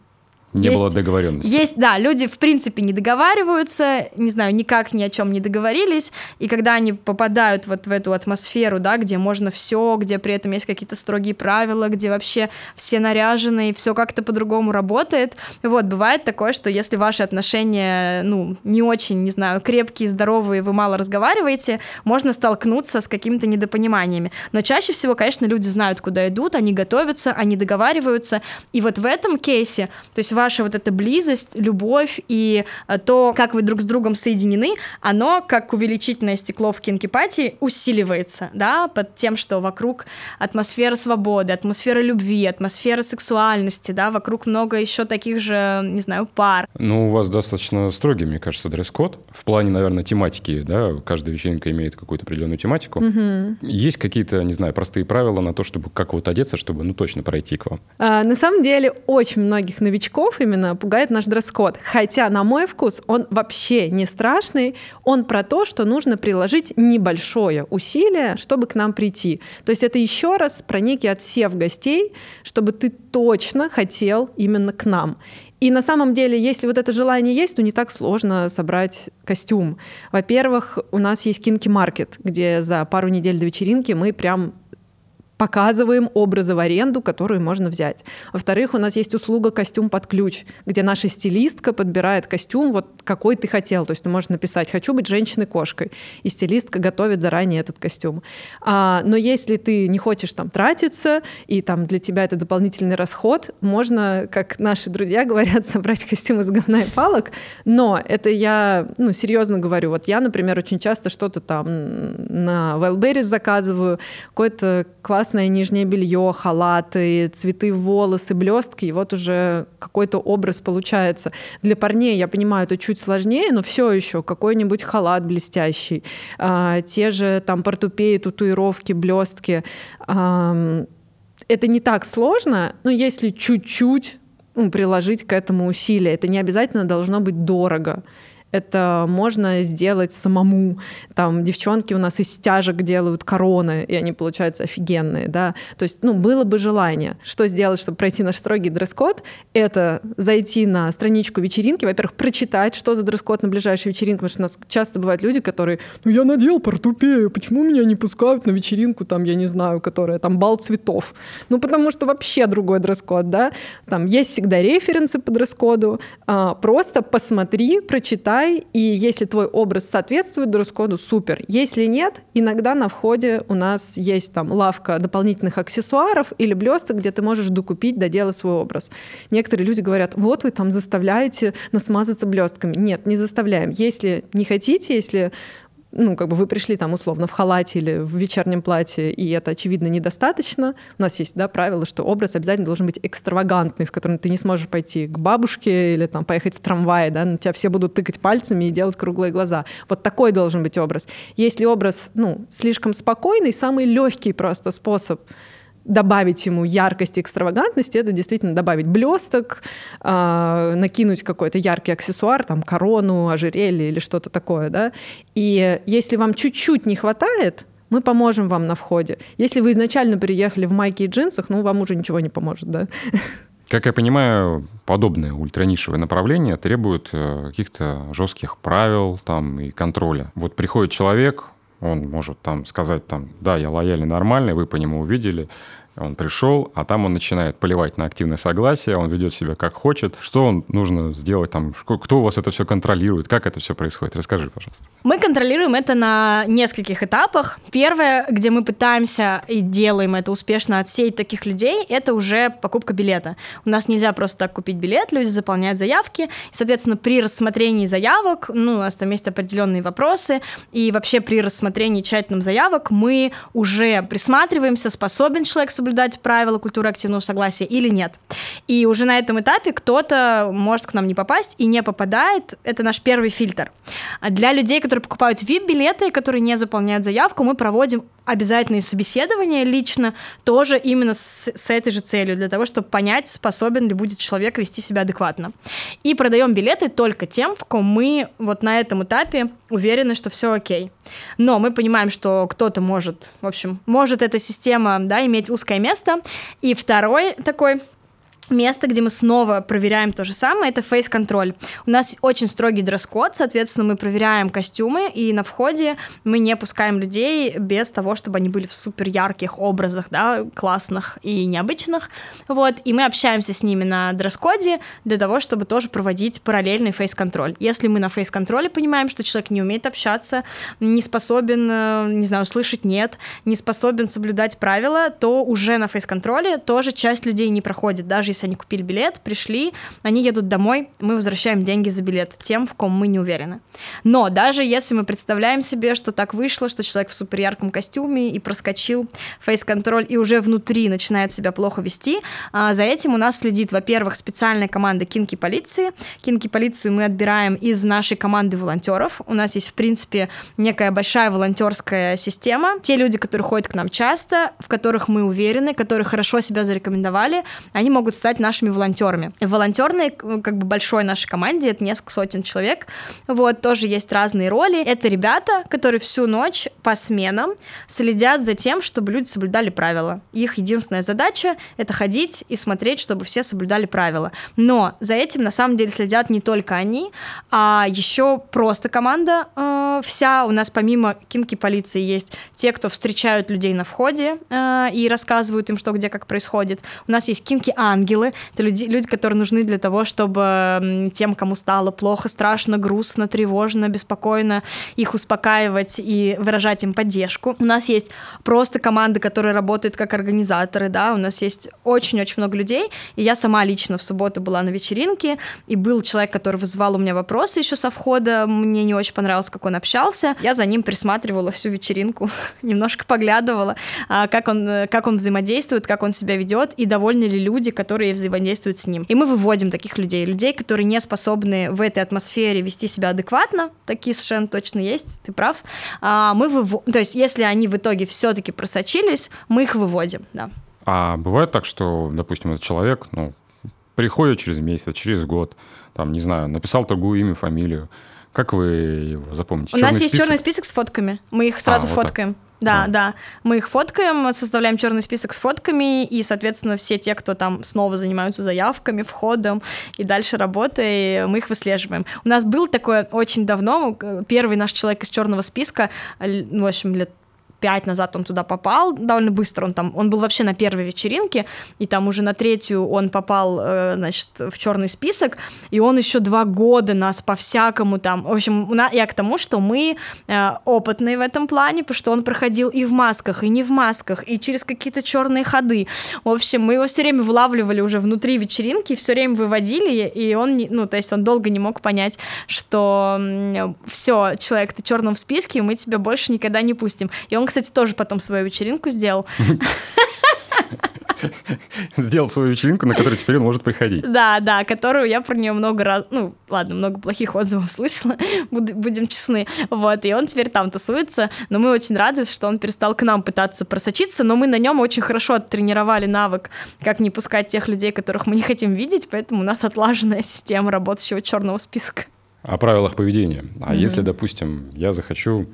S3: не есть, было договоренности.
S2: Есть, да, люди в принципе не договариваются, не знаю, никак ни о чем не договорились, и когда они попадают вот в эту атмосферу, да, где можно все, где при этом есть какие-то строгие правила, где вообще все наряжены и все как-то по-другому работает, вот бывает такое, что если ваши отношения, ну, не очень, не знаю, крепкие, здоровые, вы мало разговариваете, можно столкнуться с какими-то недопониманиями. Но чаще всего, конечно, люди знают, куда идут, они готовятся, они договариваются, и вот в этом кейсе, то есть ваша вот эта близость, любовь и э, то, как вы друг с другом соединены, оно, как увеличительное стекло в кинкипатии, усиливается, да, под тем, что вокруг атмосфера свободы, атмосфера любви, атмосфера сексуальности, да, вокруг много еще таких же, не знаю, пар.
S3: Ну, у вас достаточно строгий, мне кажется, дресс-код. В плане, наверное, тематики, да, каждая вечеринка имеет какую-то определенную тематику. Угу. Есть какие-то, не знаю, простые правила на то, чтобы как вот одеться, чтобы, ну, точно пройти к вам?
S1: А, на самом деле, очень многих новичков новичков именно пугает наш дресс-код. Хотя, на мой вкус, он вообще не страшный. Он про то, что нужно приложить небольшое усилие, чтобы к нам прийти. То есть это еще раз про некий отсев гостей, чтобы ты точно хотел именно к нам. И на самом деле, если вот это желание есть, то не так сложно собрать костюм. Во-первых, у нас есть кинки-маркет, где за пару недель до вечеринки мы прям показываем образы в аренду, которые можно взять. Во-вторых, у нас есть услуга «Костюм под ключ», где наша стилистка подбирает костюм, вот какой ты хотел. То есть ты можешь написать «хочу быть женщиной-кошкой», и стилистка готовит заранее этот костюм. А, но если ты не хочешь там тратиться, и там для тебя это дополнительный расход, можно, как наши друзья говорят, (laughs) собрать костюм из говна и палок, но это я, ну, серьезно говорю, вот я, например, очень часто что-то там на Wildberries заказываю, какое-то классное нижнее белье, халаты, цветы в волосы, блестки, и вот уже какой-то образ получается. Для парней, я понимаю, это чуть сложнее, но все еще какой-нибудь халат блестящий, а, те же там портупеи, татуировки, блестки. А, это не так сложно, но если чуть-чуть ну, приложить к этому усилия, это не обязательно должно быть дорого это можно сделать самому. Там девчонки у нас из стяжек делают короны, и они получаются офигенные, да. То есть, ну, было бы желание. Что сделать, чтобы пройти наш строгий дресс-код? Это зайти на страничку вечеринки, во-первых, прочитать, что за дресс-код на ближайшую вечеринку, потому что у нас часто бывают люди, которые, ну, я надел портупею, почему меня не пускают на вечеринку, там, я не знаю, которая там бал цветов? Ну, потому что вообще другой дресс-код, да. Там есть всегда референсы по дресс-коду. А, просто посмотри, прочитай, читай, и если твой образ соответствует дресс-коду, супер. Если нет, иногда на входе у нас есть там лавка дополнительных аксессуаров или блесток, где ты можешь докупить, доделать свой образ. Некоторые люди говорят, вот вы там заставляете насмазаться блестками. Нет, не заставляем. Если не хотите, если ну, как бы вы пришли там условно в халате или в вечернем платье, и это, очевидно, недостаточно. У нас есть, да, правило, что образ обязательно должен быть экстравагантный, в котором ты не сможешь пойти к бабушке или там поехать в трамвае, да, на тебя все будут тыкать пальцами и делать круглые глаза. Вот такой должен быть образ. Если образ, ну, слишком спокойный, самый легкий просто способ добавить ему яркости, экстравагантности, это действительно добавить блесток, э, накинуть какой-то яркий аксессуар, там корону, ожерелье или что-то такое, да. И если вам чуть-чуть не хватает, мы поможем вам на входе. Если вы изначально приехали в майке и джинсах, ну, вам уже ничего не поможет, да.
S3: Как я понимаю, подобные ультранишевые направления требуют э, каких-то жестких правил там, и контроля. Вот приходит человек, он может там сказать, там, да, я лояльный, нормальный, вы по нему увидели, он пришел, а там он начинает поливать на активное согласие, он ведет себя как хочет. Что он нужно сделать там? Кто у вас это все контролирует? Как это все происходит? Расскажи, пожалуйста.
S2: Мы контролируем это на нескольких этапах. Первое, где мы пытаемся и делаем это успешно отсеять таких людей, это уже покупка билета. У нас нельзя просто так купить билет, люди заполняют заявки. И, соответственно, при рассмотрении заявок, ну, у нас там есть определенные вопросы, и вообще при рассмотрении тщательным заявок мы уже присматриваемся, способен человек соблюдать правила культуры активного согласия или нет. И уже на этом этапе кто-то может к нам не попасть и не попадает. Это наш первый фильтр. Для людей, которые покупают VIP-билеты, которые не заполняют заявку, мы проводим обязательные собеседования лично тоже именно с, с этой же целью, для того, чтобы понять, способен ли будет человек вести себя адекватно. И продаем билеты только тем, в ком мы вот на этом этапе уверены, что все окей. Но мы понимаем, что кто-то может, в общем, может эта система, да, иметь узкое место. И второй такой место, где мы снова проверяем то же самое, это фейс-контроль. У нас очень строгий дресс-код, соответственно, мы проверяем костюмы, и на входе мы не пускаем людей без того, чтобы они были в супер ярких образах, да, классных и необычных, вот, и мы общаемся с ними на дресс-коде для того, чтобы тоже проводить параллельный фейс-контроль. Если мы на фейс-контроле понимаем, что человек не умеет общаться, не способен, э, не знаю, слышать нет, не способен соблюдать правила, то уже на фейс-контроле тоже часть людей не проходит, даже если если они купили билет, пришли, они едут домой, мы возвращаем деньги за билет тем, в ком мы не уверены. Но даже если мы представляем себе, что так вышло, что человек в супер ярком костюме и проскочил фейс-контроль и уже внутри начинает себя плохо вести, а, за этим у нас следит, во-первых, специальная команда кинки полиции. Кинки полицию мы отбираем из нашей команды волонтеров. У нас есть, в принципе, некая большая волонтерская система. Те люди, которые ходят к нам часто, в которых мы уверены, которые хорошо себя зарекомендовали, они могут стать нашими волонтерами. Волонтерной, как бы большой нашей команде, это несколько сотен человек, вот, тоже есть разные роли. Это ребята, которые всю ночь по сменам следят за тем, чтобы люди соблюдали правила. Их единственная задача — это ходить и смотреть, чтобы все соблюдали правила. Но за этим, на самом деле, следят не только они, а еще просто команда э, вся. У нас помимо кинки полиции есть те, кто встречают людей на входе э, и рассказывают им, что где как происходит. У нас есть кинки-ангелы. Это люди, люди, которые нужны для того, чтобы тем, кому стало плохо, страшно, грустно, тревожно, беспокойно, их успокаивать и выражать им поддержку. У нас есть просто команды, которые работают как организаторы, да, у нас есть очень-очень много людей, и я сама лично в субботу была на вечеринке, и был человек, который вызывал у меня вопросы еще со входа, мне не очень понравилось, как он общался, я за ним присматривала всю вечеринку, (laughs) немножко поглядывала, а, как он, как он взаимодействует, как он себя ведет, и довольны ли люди, которые взаимодействуют с ним. И мы выводим таких людей, людей, которые не способны в этой атмосфере вести себя адекватно, такие совершенно точно есть, ты прав. А, мы выв... То есть, если они в итоге все-таки просочились, мы их выводим, да.
S3: А бывает так, что, допустим, этот человек, ну, приходит через месяц, через год, там, не знаю, написал другую имя, фамилию. Как вы его запомните?
S2: У черный нас есть список? черный список с фотками. Мы их сразу а, вот фоткаем. Так. Да, а. да. Мы их фоткаем, составляем черный список с фотками, и, соответственно, все те, кто там снова занимаются заявками, входом и дальше работой, мы их выслеживаем. У нас был такое очень давно, первый наш человек из черного списка, в общем, лет пять назад он туда попал, довольно быстро он там, он был вообще на первой вечеринке, и там уже на третью он попал, э, значит, в черный список, и он еще два года нас по-всякому там, в общем, я к тому, что мы э, опытные в этом плане, потому что он проходил и в масках, и не в масках, и через какие-то черные ходы, в общем, мы его все время вылавливали уже внутри вечеринки, все время выводили, и он, ну, то есть он долго не мог понять, что все, человек, ты в черном списке, и мы тебя больше никогда не пустим, и он, кстати, тоже потом свою вечеринку сделал. (laughs)
S3: Сделал свою вечеринку, на которую теперь он может приходить.
S2: Да, да, которую я про нее много раз, ну, ладно, много плохих отзывов (laughs) слышала, будем честны. Вот, и он теперь там тусуется, но мы очень рады, что он перестал к нам пытаться просочиться, но мы на нем очень хорошо тренировали навык, как не пускать тех людей, которых мы не хотим видеть, поэтому у нас отлаженная система работающего черного списка.
S3: О правилах поведения. А mm-hmm. если, допустим, я захочу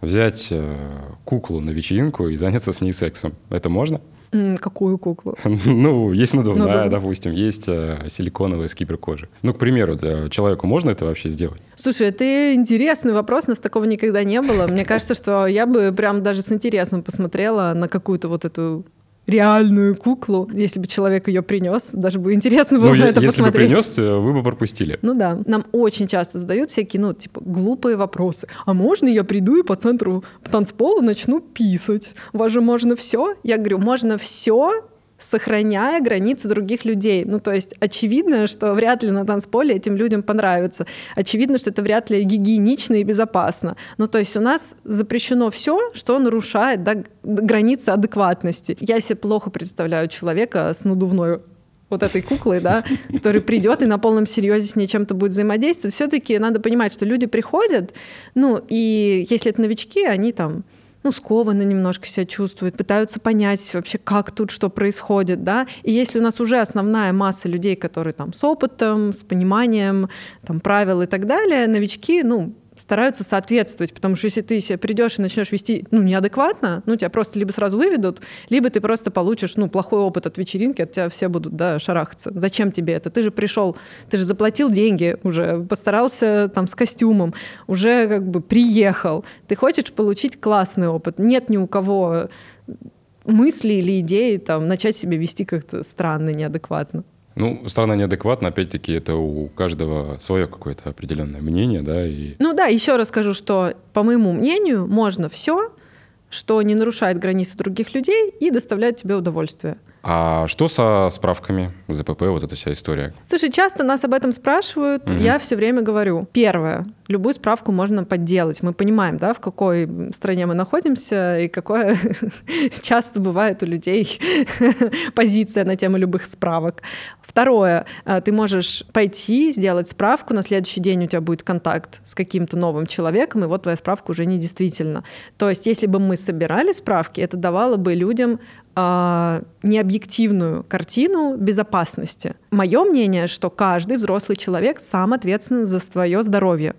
S3: взять э, куклу на вечеринку и заняться с ней сексом. Это можно?
S1: Какую куклу? (laughs)
S3: ну, есть надувная, ну, допустим, есть э, силиконовая с киберкожи. Ну, к примеру, человеку можно это вообще сделать?
S1: Слушай, это интересный вопрос, у нас такого никогда не было. Мне кажется, что я бы прям даже с интересом посмотрела на какую-то вот эту реальную куклу, если бы человек ее принес. Даже бы интересно было ну, на это
S3: если
S1: посмотреть.
S3: Если бы принес, э, вы бы пропустили.
S1: Ну да. Нам очень часто задают всякие, ну, типа, глупые вопросы. А можно я приду и по центру танцпола начну писать? У вас же можно все? Я говорю, можно все, сохраняя границы других людей. Ну, то есть очевидно, что вряд ли на танцполе этим людям понравится. Очевидно, что это вряд ли гигиенично и безопасно. Ну, то есть у нас запрещено все, что нарушает да, границы адекватности. Я себе плохо представляю человека с надувной вот этой куклой, да, который придет и на полном серьезе с ней чем-то будет взаимодействовать. Все-таки надо понимать, что люди приходят, ну, и если это новички, они там ну, скованно немножко себя чувствуют, пытаются понять вообще, как тут что происходит, да. И если у нас уже основная масса людей, которые там с опытом, с пониманием там, правил и так далее, новички, ну, стараются соответствовать, потому что если ты себе придешь и начнешь вести ну, неадекватно, ну, тебя просто либо сразу выведут, либо ты просто получишь ну, плохой опыт от вечеринки, от тебя все будут да, шарахаться. Зачем тебе это? Ты же пришел, ты же заплатил деньги уже, постарался там с костюмом, уже как бы приехал. Ты хочешь получить классный опыт. Нет ни у кого мысли или идеи там, начать себя вести как-то странно, неадекватно.
S3: Ну, страна неадекватна, опять-таки, это у каждого свое какое-то определенное мнение, да, и...
S1: Ну да, еще раз скажу, что, по моему мнению, можно все, что не нарушает границы других людей и доставляет тебе удовольствие.
S3: А что со справками ЗПП, вот эта вся история?
S1: Слушай, часто нас об этом спрашивают. Угу. Я все время говорю. Первое. Любую справку можно подделать. Мы понимаем, да, в какой стране мы находимся и какое (laughs) часто бывает у людей (laughs) позиция на тему любых справок. Второе, э, ты можешь пойти, сделать справку, на следующий день у тебя будет контакт с каким-то новым человеком, и вот твоя справка уже не действительно. То есть, если бы мы собирали справки, это давало бы людям э, необъективную картину безопасности. Мое мнение, что каждый взрослый человек сам ответственен за свое здоровье.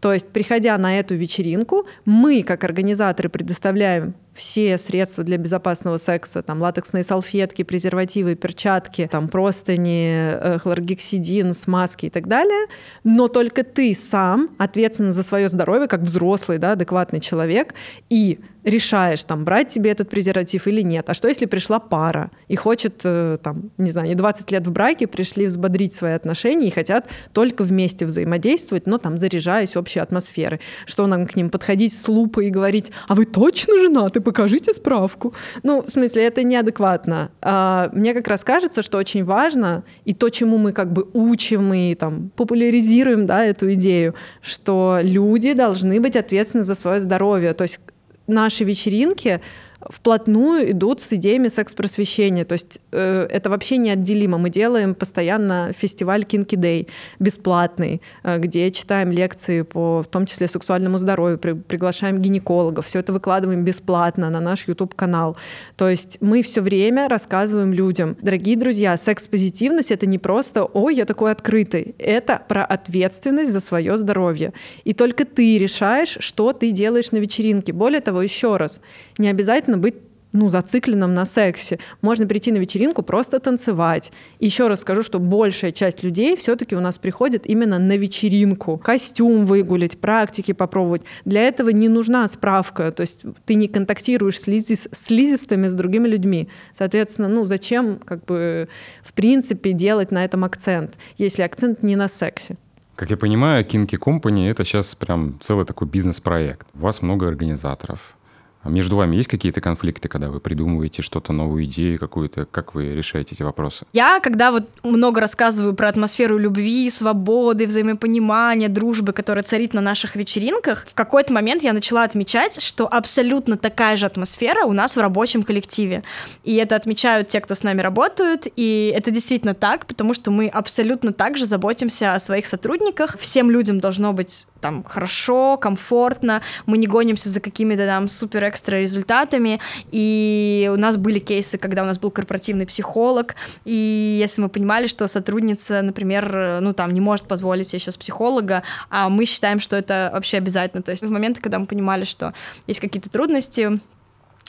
S1: То есть, приходя на эту вечеринку, мы, как организаторы, предоставляем все средства для безопасного секса, там латексные салфетки, презервативы, перчатки, там простыни, э, хлоргексидин, смазки и так далее, но только ты сам ответственен за свое здоровье, как взрослый, да, адекватный человек, и решаешь, там, брать тебе этот презерватив или нет. А что, если пришла пара и хочет, э, там, не знаю, не 20 лет в браке, пришли взбодрить свои отношения и хотят только вместе взаимодействовать, но там заряжаясь общей атмосферы. Что нам к ним подходить с лупой и говорить, а вы точно женаты, покажите справку. Ну, в смысле, это неадекватно. А, мне как раз кажется, что очень важно, и то, чему мы как бы учим и там популяризируем, да, эту идею, что люди должны быть ответственны за свое здоровье. То есть наши вечеринки вплотную идут с идеями секс-просвещения. То есть э, это вообще неотделимо. Мы делаем постоянно фестиваль Kinky Day бесплатный, э, где читаем лекции по, в том числе, сексуальному здоровью, при, приглашаем гинекологов. Все это выкладываем бесплатно на наш YouTube-канал. То есть мы все время рассказываем людям, дорогие друзья, секс-позитивность — это не просто «Ой, я такой открытый». Это про ответственность за свое здоровье. И только ты решаешь, что ты делаешь на вечеринке. Более того, еще раз, не обязательно обязательно быть ну, зацикленном на сексе. Можно прийти на вечеринку, просто танцевать. Еще раз скажу, что большая часть людей все-таки у нас приходит именно на вечеринку. Костюм выгулить, практики попробовать. Для этого не нужна справка. То есть ты не контактируешь с, лизис, с с другими людьми. Соответственно, ну, зачем, как бы, в принципе, делать на этом акцент, если акцент не на сексе?
S3: Как я понимаю, Kinky Company — это сейчас прям целый такой бизнес-проект. У вас много организаторов, а между вами есть какие-то конфликты, когда вы придумываете что-то, новую идею какую-то? Как вы решаете эти вопросы?
S2: Я, когда вот много рассказываю про атмосферу любви, свободы, взаимопонимания, дружбы, которая царит на наших вечеринках, в какой-то момент я начала отмечать, что абсолютно такая же атмосфера у нас в рабочем коллективе. И это отмечают те, кто с нами работают, и это действительно так, потому что мы абсолютно так же заботимся о своих сотрудниках. Всем людям должно быть там хорошо, комфортно, мы не гонимся за какими-то там супер экстра результатами, и у нас были кейсы, когда у нас был корпоративный психолог, и если мы понимали, что сотрудница, например, ну там не может позволить себе сейчас психолога, а мы считаем, что это вообще обязательно, то есть в моменты, когда мы понимали, что есть какие-то трудности,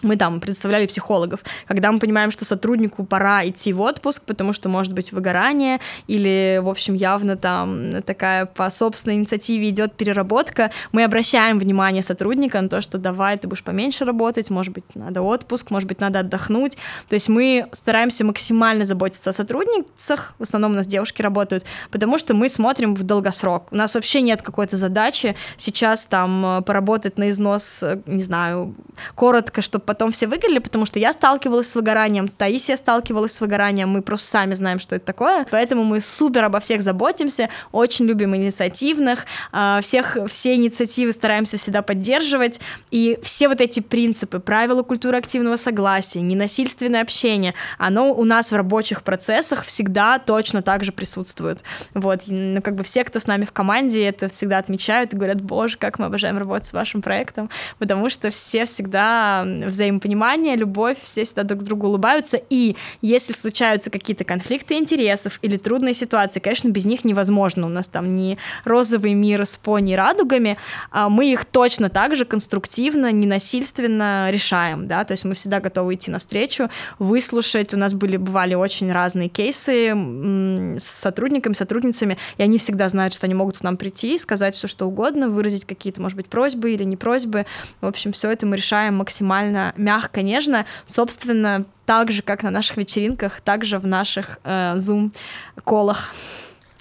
S2: мы там представляли психологов, когда мы понимаем, что сотруднику пора идти в отпуск, потому что может быть выгорание или, в общем, явно там такая по собственной инициативе идет переработка, мы обращаем внимание сотрудника на то, что давай ты будешь поменьше работать, может быть, надо отпуск, может быть, надо отдохнуть. То есть мы стараемся максимально заботиться о сотрудницах, в основном у нас девушки работают, потому что мы смотрим в долгосрок. У нас вообще нет какой-то задачи сейчас там поработать на износ, не знаю, коротко, чтобы потом все выиграли, потому что я сталкивалась с выгоранием, Таисия сталкивалась с выгоранием, мы просто сами знаем, что это такое, поэтому мы супер обо всех заботимся, очень любим инициативных, а, всех, все инициативы стараемся всегда поддерживать, и все вот эти принципы, правила культуры активного согласия, ненасильственное общение, оно у нас в рабочих процессах всегда точно так же присутствует. Вот, ну, как бы все, кто с нами в команде, это всегда отмечают и говорят, боже, как мы обожаем работать с вашим проектом, потому что все всегда взаимодействуют взаимопонимание, любовь, все всегда друг другу улыбаются, и если случаются какие-то конфликты интересов или трудные ситуации, конечно, без них невозможно, у нас там не розовый мир с пони радугами, а мы их точно так же конструктивно, ненасильственно решаем, да, то есть мы всегда готовы идти навстречу, выслушать, у нас были, бывали очень разные кейсы с сотрудниками, сотрудницами, и они всегда знают, что они могут к нам прийти, сказать все, что угодно, выразить какие-то, может быть, просьбы или не просьбы, в общем, все это мы решаем максимально мягко, нежно, собственно, так же, как на наших вечеринках, так же в наших э, Zoom-колах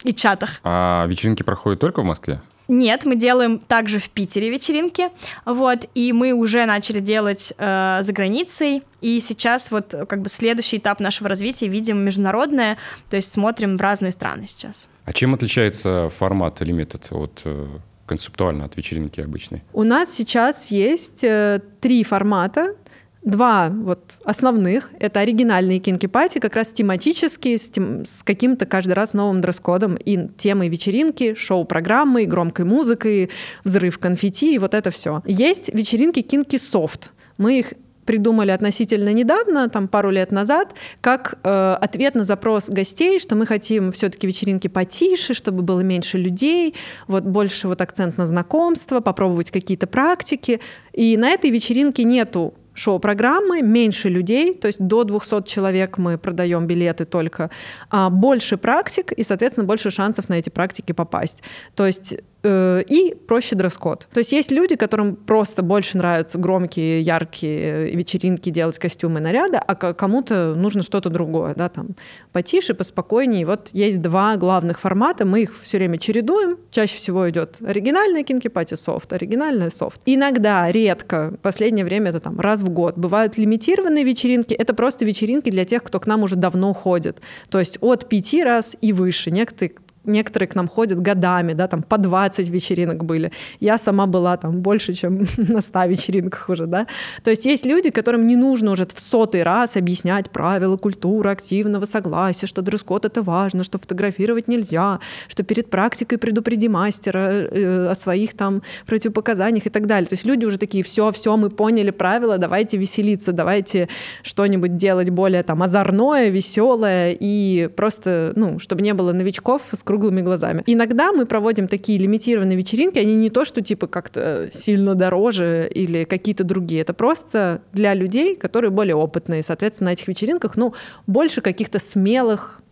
S2: и чатах.
S3: А вечеринки проходят только в Москве?
S2: Нет, мы делаем также в Питере вечеринки, вот, и мы уже начали делать э, за границей, и сейчас вот как бы следующий этап нашего развития видим международное, то есть смотрим в разные страны сейчас.
S3: А чем отличается формат или метод от э, концептуально от вечеринки обычной?
S1: У нас сейчас есть э, три формата два вот основных. Это оригинальные кинки-пати, как раз тематические, с, тем, с каким-то каждый раз новым дресс-кодом и темой вечеринки, шоу-программой, громкой музыкой, взрыв конфетти и вот это все. Есть вечеринки кинки софт. Мы их придумали относительно недавно, там пару лет назад, как э, ответ на запрос гостей, что мы хотим все-таки вечеринки потише, чтобы было меньше людей, вот больше вот акцент на знакомство, попробовать какие-то практики. И на этой вечеринке нету шоу-программы, меньше людей, то есть до 200 человек мы продаем билеты только, а больше практик и, соответственно, больше шансов на эти практики попасть. То есть и проще дресс-код. То есть есть люди, которым просто больше нравятся громкие, яркие вечеринки, делать костюмы, наряды, а кому-то нужно что-то другое, да, там, потише, поспокойнее. Вот есть два главных формата, мы их все время чередуем. Чаще всего идет оригинальная кинки-пати софт, оригинальная софт. Иногда, редко, в последнее время это там раз в год, бывают лимитированные вечеринки, это просто вечеринки для тех, кто к нам уже давно ходит. То есть от пяти раз и выше. Некоторые некоторые к нам ходят годами, да, там по 20 вечеринок были. Я сама была там больше, чем (laughs) на 100 вечеринках уже, да. То есть есть люди, которым не нужно уже в сотый раз объяснять правила культуры активного согласия, что дресс-код это важно, что фотографировать нельзя, что перед практикой предупреди мастера э, о своих там противопоказаниях и так далее. То есть люди уже такие, все, все, мы поняли правила, давайте веселиться, давайте что-нибудь делать более там озорное, веселое и просто, ну, чтобы не было новичков с круглыми глазами. Иногда мы проводим такие лимитированные вечеринки, они не то, что типа как-то сильно дороже или какие-то другие, это просто для людей, которые более опытные. Соответственно, на этих вечеринках, ну, больше каких-то смелых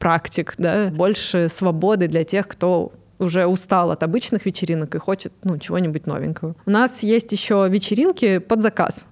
S1: практик, да, больше свободы для тех, кто уже устал от обычных вечеринок и хочет ну, чего-нибудь новенького. У нас есть еще вечеринки под заказ.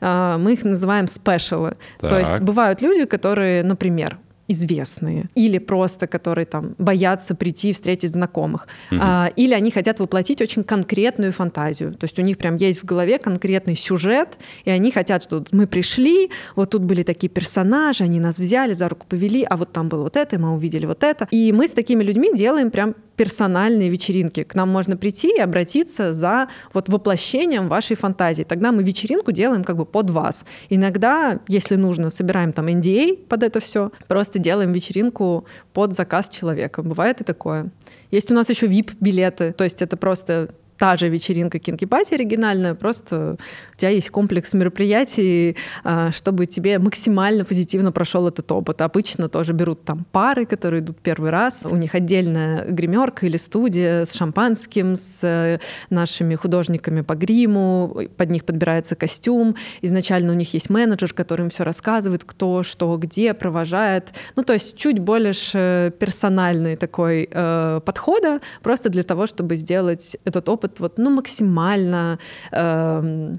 S1: А, мы их называем спешалы. То есть бывают люди, которые, например, известные, или просто которые там боятся прийти встретить знакомых, угу. а, или они хотят воплотить очень конкретную фантазию, то есть у них прям есть в голове конкретный сюжет, и они хотят, что мы пришли, вот тут были такие персонажи, они нас взяли за руку повели, а вот там было вот это, и мы увидели вот это, и мы с такими людьми делаем прям персональные вечеринки. К нам можно прийти и обратиться за вот воплощением вашей фантазии. Тогда мы вечеринку делаем как бы под вас. Иногда, если нужно, собираем там NDA а под это все, просто делаем вечеринку под заказ человека. Бывает и такое. Есть у нас еще VIP-билеты, то есть это просто та же вечеринка Кинки-пати оригинальная, просто у тебя есть комплекс мероприятий, а, чтобы тебе максимально позитивно прошел этот опыт. Обычно тоже берут там пары, которые идут первый раз, у них отдельная гримерка или студия с шампанским, с э, нашими художниками по гриму, под них подбирается костюм, изначально у них есть менеджер, который им все рассказывает, кто, что, где, провожает. Ну, то есть чуть больше персональный такой э, подхода, просто для того, чтобы сделать этот опыт опыт вот, ну, максимально э,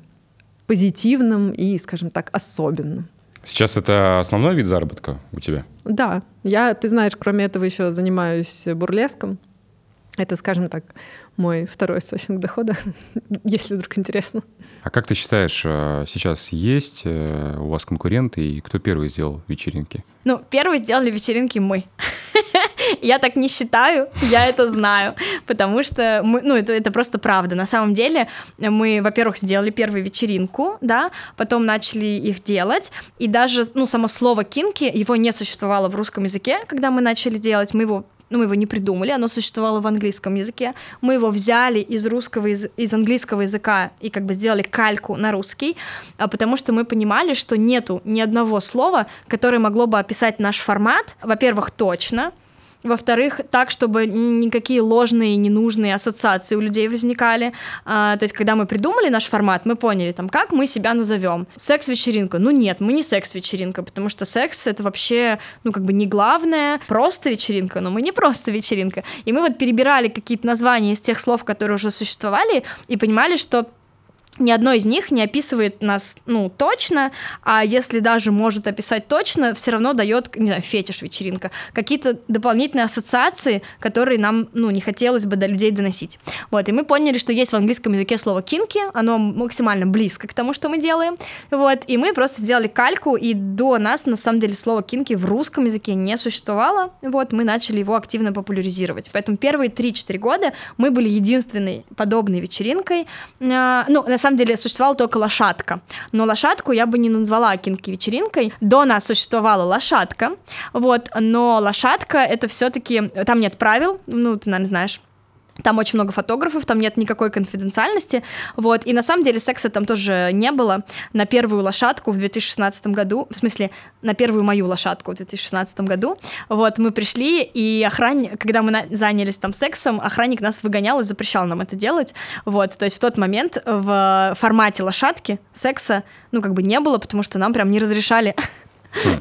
S1: позитивным и, скажем так, особенным.
S3: Сейчас это основной вид заработка у тебя?
S1: Да. Я, ты знаешь, кроме этого еще занимаюсь бурлеском. Это, скажем так, мой второй источник дохода, (laughs) если вдруг интересно.
S3: А как ты считаешь, э, сейчас есть э, у вас конкуренты, и кто первый сделал вечеринки?
S2: Ну, первый сделали вечеринки мы. (laughs) я так не считаю, я это знаю, потому что мы, ну, это, это просто правда. На самом деле мы, во-первых, сделали первую вечеринку, да, потом начали их делать, и даже, ну, само слово «кинки», его не существовало в русском языке, когда мы начали делать, мы его ну, мы его не придумали, оно существовало в английском языке. Мы его взяли из русского, из, из английского языка и как бы сделали кальку на русский, а потому что мы понимали, что нету ни одного слова, которое могло бы описать наш формат. Во-первых, точно, во-вторых, так, чтобы никакие ложные, ненужные ассоциации у людей возникали. А, то есть, когда мы придумали наш формат, мы поняли, там, как мы себя назовем. Секс-вечеринка. Ну нет, мы не секс-вечеринка, потому что секс — это вообще, ну, как бы не главное. Просто вечеринка, но мы не просто вечеринка. И мы вот перебирали какие-то названия из тех слов, которые уже существовали, и понимали, что ни одно из них не описывает нас, ну, точно, а если даже может описать точно, все равно дает, не знаю, фетиш вечеринка, какие-то дополнительные ассоциации, которые нам, ну, не хотелось бы до людей доносить. Вот, и мы поняли, что есть в английском языке слово кинки, оно максимально близко к тому, что мы делаем, вот, и мы просто сделали кальку, и до нас, на самом деле, слово кинки в русском языке не существовало, вот, мы начали его активно популяризировать. Поэтому первые 3-4 года мы были единственной подобной вечеринкой, а, ну, на самом деле существовала только лошадка, но лошадку я бы не назвала кинки-вечеринкой. До нас существовала лошадка, вот, но лошадка это все-таки, там нет правил, ну, ты, наверное, знаешь, там очень много фотографов, там нет никакой конфиденциальности, вот, и на самом деле секса там тоже не было. На первую лошадку в 2016 году, в смысле, на первую мою лошадку в 2016 году, вот, мы пришли, и охранник, когда мы занялись там сексом, охранник нас выгонял и запрещал нам это делать, вот, то есть в тот момент в формате лошадки секса, ну, как бы не было, потому что нам прям не разрешали. (laughs)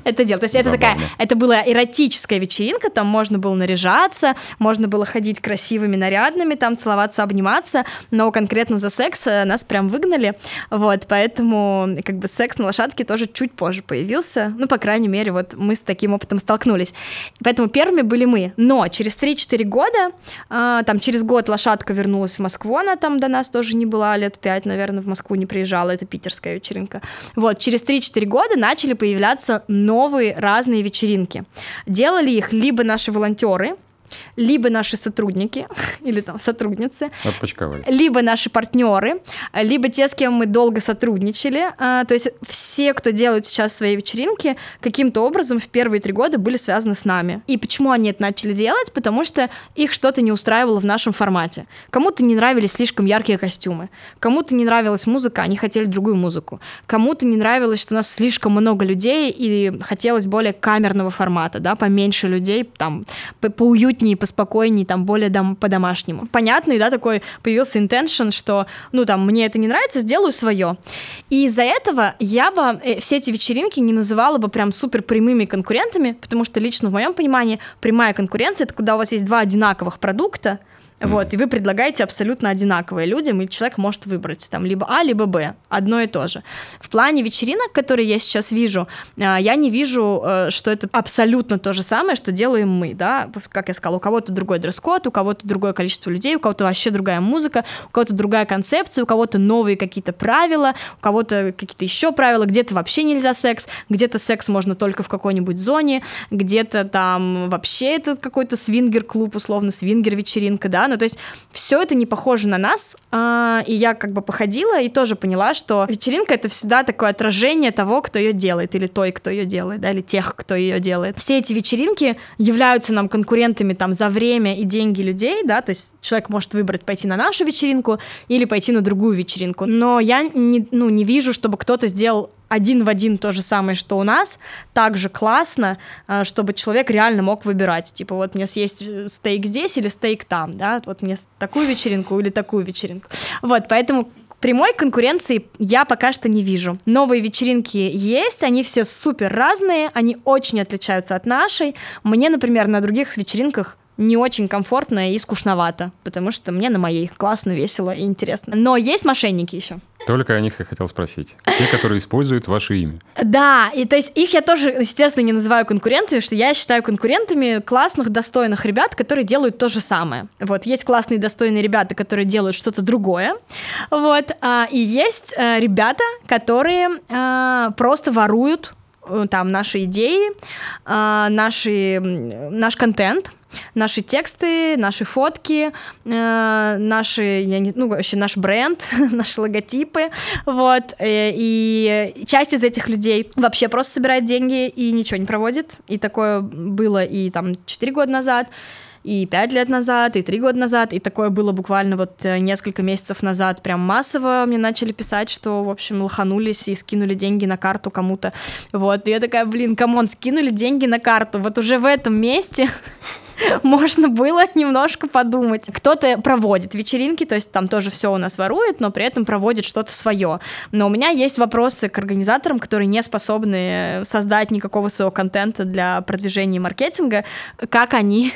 S2: это дело. То есть это такая, это была эротическая вечеринка, там можно было наряжаться, можно было ходить красивыми нарядными, там целоваться, обниматься, но конкретно за секс э, нас прям выгнали, вот, поэтому как бы секс на лошадке тоже чуть позже появился, ну, по крайней мере, вот мы с таким опытом столкнулись. Поэтому первыми были мы, но через 3-4 года, э, там через год лошадка вернулась в Москву, она там до нас тоже не была, лет 5, наверное, в Москву не приезжала, это питерская вечеринка. Вот, через 3-4 года начали появляться новые разные вечеринки. Делали их либо наши волонтеры, либо наши сотрудники (laughs) или там сотрудницы, либо наши партнеры, либо те, с кем мы долго сотрудничали. А, то есть все, кто делают сейчас свои вечеринки, каким-то образом в первые три года были связаны с нами. И почему они это начали делать? Потому что их что-то не устраивало в нашем формате. Кому-то не нравились слишком яркие костюмы, кому-то не нравилась музыка, они хотели другую музыку, кому-то не нравилось, что у нас слишком много людей и хотелось более камерного формата, да, поменьше людей, там, поуютнее поуютнее, поспокойнее, там, более дом, по-домашнему. Понятный, да, такой появился intention, что, ну, там, мне это не нравится, сделаю свое. И из-за этого я бы э, все эти вечеринки не называла бы прям супер прямыми конкурентами, потому что лично в моем понимании прямая конкуренция — это когда у вас есть два одинаковых продукта, вот, и вы предлагаете абсолютно одинаковые людям, и человек может выбрать там либо А, либо Б, одно и то же. В плане вечеринок, которые я сейчас вижу, а, я не вижу, э, что это абсолютно то же самое, что делаем мы, да, как я сказала, у кого-то другой дресс-код, у кого-то другое количество людей, у кого-то вообще другая музыка, у кого-то другая концепция, у кого-то новые какие-то правила, у кого-то какие-то еще правила, где-то вообще нельзя секс, где-то секс можно только в какой-нибудь зоне, где-то там вообще это какой-то свингер-клуб, условно, свингер-вечеринка, да, ну, то есть все это не похоже на нас, а, и я как бы походила и тоже поняла, что вечеринка — это всегда такое отражение того, кто ее делает, или той, кто ее делает, да, или тех, кто ее делает. Все эти вечеринки являются нам конкурентами там за время и деньги людей, да, то есть человек может выбрать пойти на нашу вечеринку или пойти на другую вечеринку, но я не, ну, не вижу, чтобы кто-то сделал один в один то же самое, что у нас, также классно, э, чтобы человек реально мог выбирать. Типа, вот мне съесть э, стейк здесь или стейк там, да, вот мне такую вечеринку или такую вечеринку. Вот, поэтому Прямой конкуренции я пока что не вижу. Новые вечеринки есть, они все супер разные, они очень отличаются от нашей. Мне, например, на других вечеринках не очень комфортно и скучновато, потому что мне на моей классно, весело и интересно. Но есть мошенники еще.
S3: Только о них я хотел спросить. Те, которые используют ваше имя.
S2: Да, и то есть их я тоже, естественно, не называю конкурентами, что я считаю конкурентами классных, достойных ребят, которые делают то же самое. Вот, есть классные, достойные ребята, которые делают что-то другое, вот, а, и есть а, ребята, которые а, просто воруют э, там наши идеи, а, наши, наш контент, наши тексты, наши фотки, э, наши, я не, ну, вообще наш бренд, (laughs) наши логотипы, вот, э, и часть из этих людей вообще просто собирает деньги и ничего не проводит, и такое было и там 4 года назад, и пять лет назад, и три года назад, и такое было буквально вот э, несколько месяцев назад, прям массово мне начали писать, что, в общем, лоханулись и скинули деньги на карту кому-то, вот, и я такая, блин, come on, скинули деньги на карту, вот уже в этом месте (laughs) (laughs) можно было немножко подумать. Кто-то проводит вечеринки, то есть там тоже все у нас ворует, но при этом проводит что-то свое. Но у меня есть вопросы к организаторам, которые не способны создать никакого своего контента для продвижения и маркетинга, как они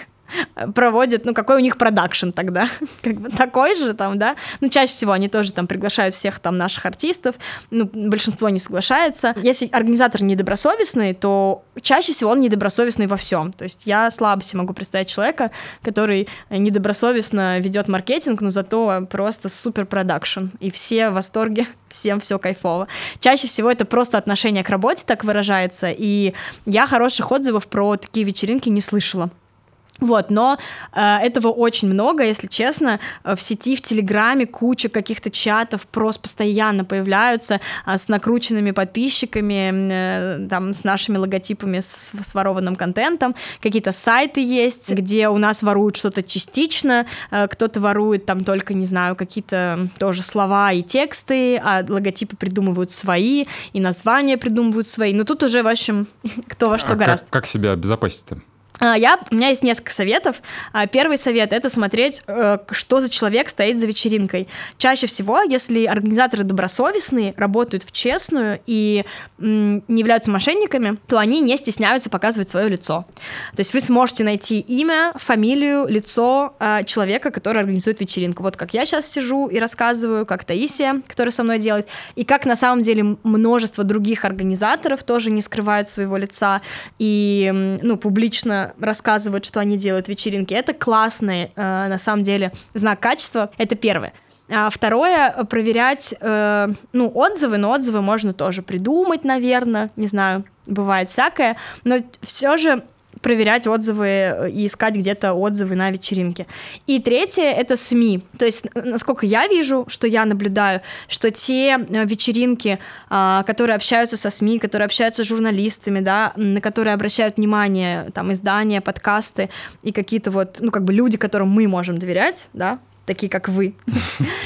S2: проводят, ну, какой у них продакшн тогда, (laughs) как бы такой же там, да, ну, чаще всего они тоже там приглашают всех там наших артистов, ну, большинство не соглашается. Если организатор недобросовестный, то чаще всего он недобросовестный во всем, то есть я слабо себе могу представить человека, который недобросовестно ведет маркетинг, но зато просто супер продакшн, и все в восторге, (laughs) всем все кайфово. Чаще всего это просто отношение к работе так выражается, и я хороших отзывов про такие вечеринки не слышала. Вот, но э, этого очень много, если честно. Э, в сети, в Телеграме куча каких-то чатов просто постоянно появляются э, с накрученными подписчиками, э, там, с нашими логотипами, с, с ворованным контентом. Какие-то сайты есть, где у нас воруют что-то частично, э, кто-то ворует там только, не знаю, какие-то тоже слова и тексты, а логотипы придумывают свои, и названия придумывают свои. Но тут уже, в общем, (laughs) кто во что а гораздо.
S3: Как, как себя обезопасить-то?
S2: А, я, у меня есть несколько советов. А, первый совет — это смотреть, э, что за человек стоит за вечеринкой. Чаще всего, если организаторы добросовестные, работают в честную и не являются мошенниками, то они не стесняются показывать свое лицо. То есть вы сможете найти имя, фамилию, лицо а, человека, который организует вечеринку. Вот как я сейчас сижу и рассказываю, как Таисия, которая со мной делает, и как на самом деле множество других организаторов тоже не скрывают своего лица и ну, публично рассказывают, что они делают вечеринки. Это классный, э, на самом деле, знак качества. Это первое. А второе, проверять, э, ну, отзывы, но отзывы можно тоже придумать, наверное, не знаю, бывает всякое, но все же проверять отзывы э, и искать где-то отзывы на вечеринке. И третье — это СМИ. То есть, насколько я вижу, что я наблюдаю, что те э, вечеринки, а, которые общаются со СМИ, которые общаются с журналистами, да, на которые обращают внимание там издания, подкасты и какие-то вот, ну, как бы люди, которым мы можем доверять, да, такие как вы,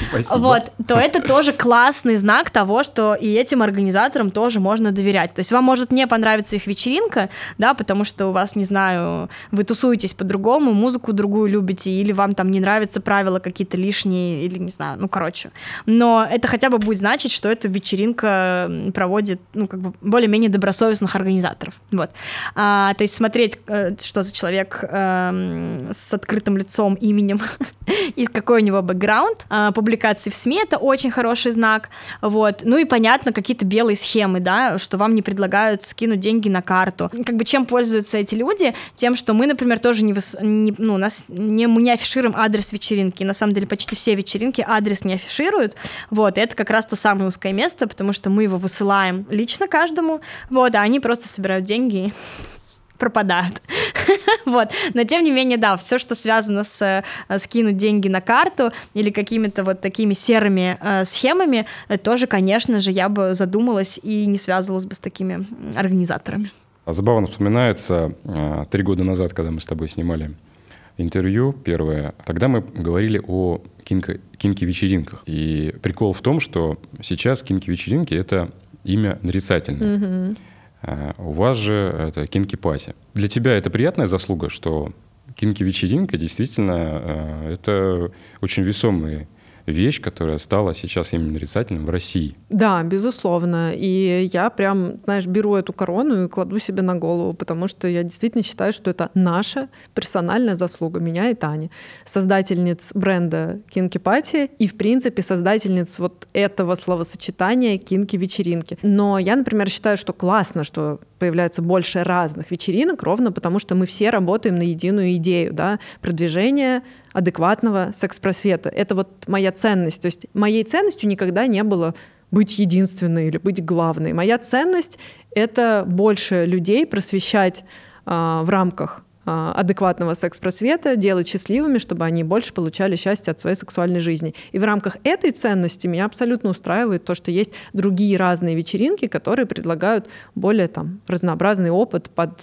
S2: Спасибо. вот, то это тоже классный знак того, что и этим организаторам тоже можно доверять. То есть вам может не понравиться их вечеринка, да, потому что у вас, не знаю, вы тусуетесь по-другому, музыку другую любите, или вам там не нравятся правила какие-то лишние, или не знаю, ну, короче. Но это хотя бы будет значить, что эта вечеринка проводит, ну, как бы более-менее добросовестных организаторов. Вот. А, то есть смотреть, э, что за человек э, с открытым лицом, именем (laughs) и какой какой у него бэкграунд. А, публикации в СМИ — это очень хороший знак. Вот. Ну и, понятно, какие-то белые схемы, да, что вам не предлагают скинуть деньги на карту. Как бы чем пользуются эти люди? Тем, что мы, например, тоже не, выс... не ну, нас не, мы не афишируем адрес вечеринки. На самом деле почти все вечеринки адрес не афишируют. Вот, и это как раз то самое узкое место, потому что мы его высылаем лично каждому. Вот, а они просто собирают деньги пропадают. (laughs) вот. Но тем не менее, да, все, что связано с э, скинуть деньги на карту или какими-то вот такими серыми э, схемами, э, тоже, конечно же, я бы задумалась и не связывалась бы с такими организаторами.
S3: А забавно вспоминается три года назад, когда мы с тобой снимали интервью первое, тогда мы говорили о кинки-вечеринках. И прикол в том, что сейчас кинки-вечеринки — это имя нарицательное. Mm-hmm. Э, у вас же это кинки-пати. Для тебя это приятная заслуга, что кинки-вечеринка действительно э, это очень весомый вещь, которая стала сейчас именно нарицательным в России.
S1: Да, безусловно. И я прям, знаешь, беру эту корону и кладу себе на голову, потому что я действительно считаю, что это наша персональная заслуга, меня и Тани, создательниц бренда Кинки Пати и, в принципе, создательниц вот этого словосочетания Кинки-вечеринки. Но я, например, считаю, что классно, что появляется больше разных вечеринок, ровно потому что мы все работаем на единую идею, да, продвижения адекватного секс-просвета. Это вот моя ценность. То есть моей ценностью никогда не было быть единственной или быть главной. Моя ценность — это больше людей просвещать э, в рамках э, адекватного секс-просвета, делать счастливыми, чтобы они больше получали счастье от своей сексуальной жизни. И в рамках этой ценности меня абсолютно устраивает то, что есть другие разные вечеринки, которые предлагают более там, разнообразный опыт под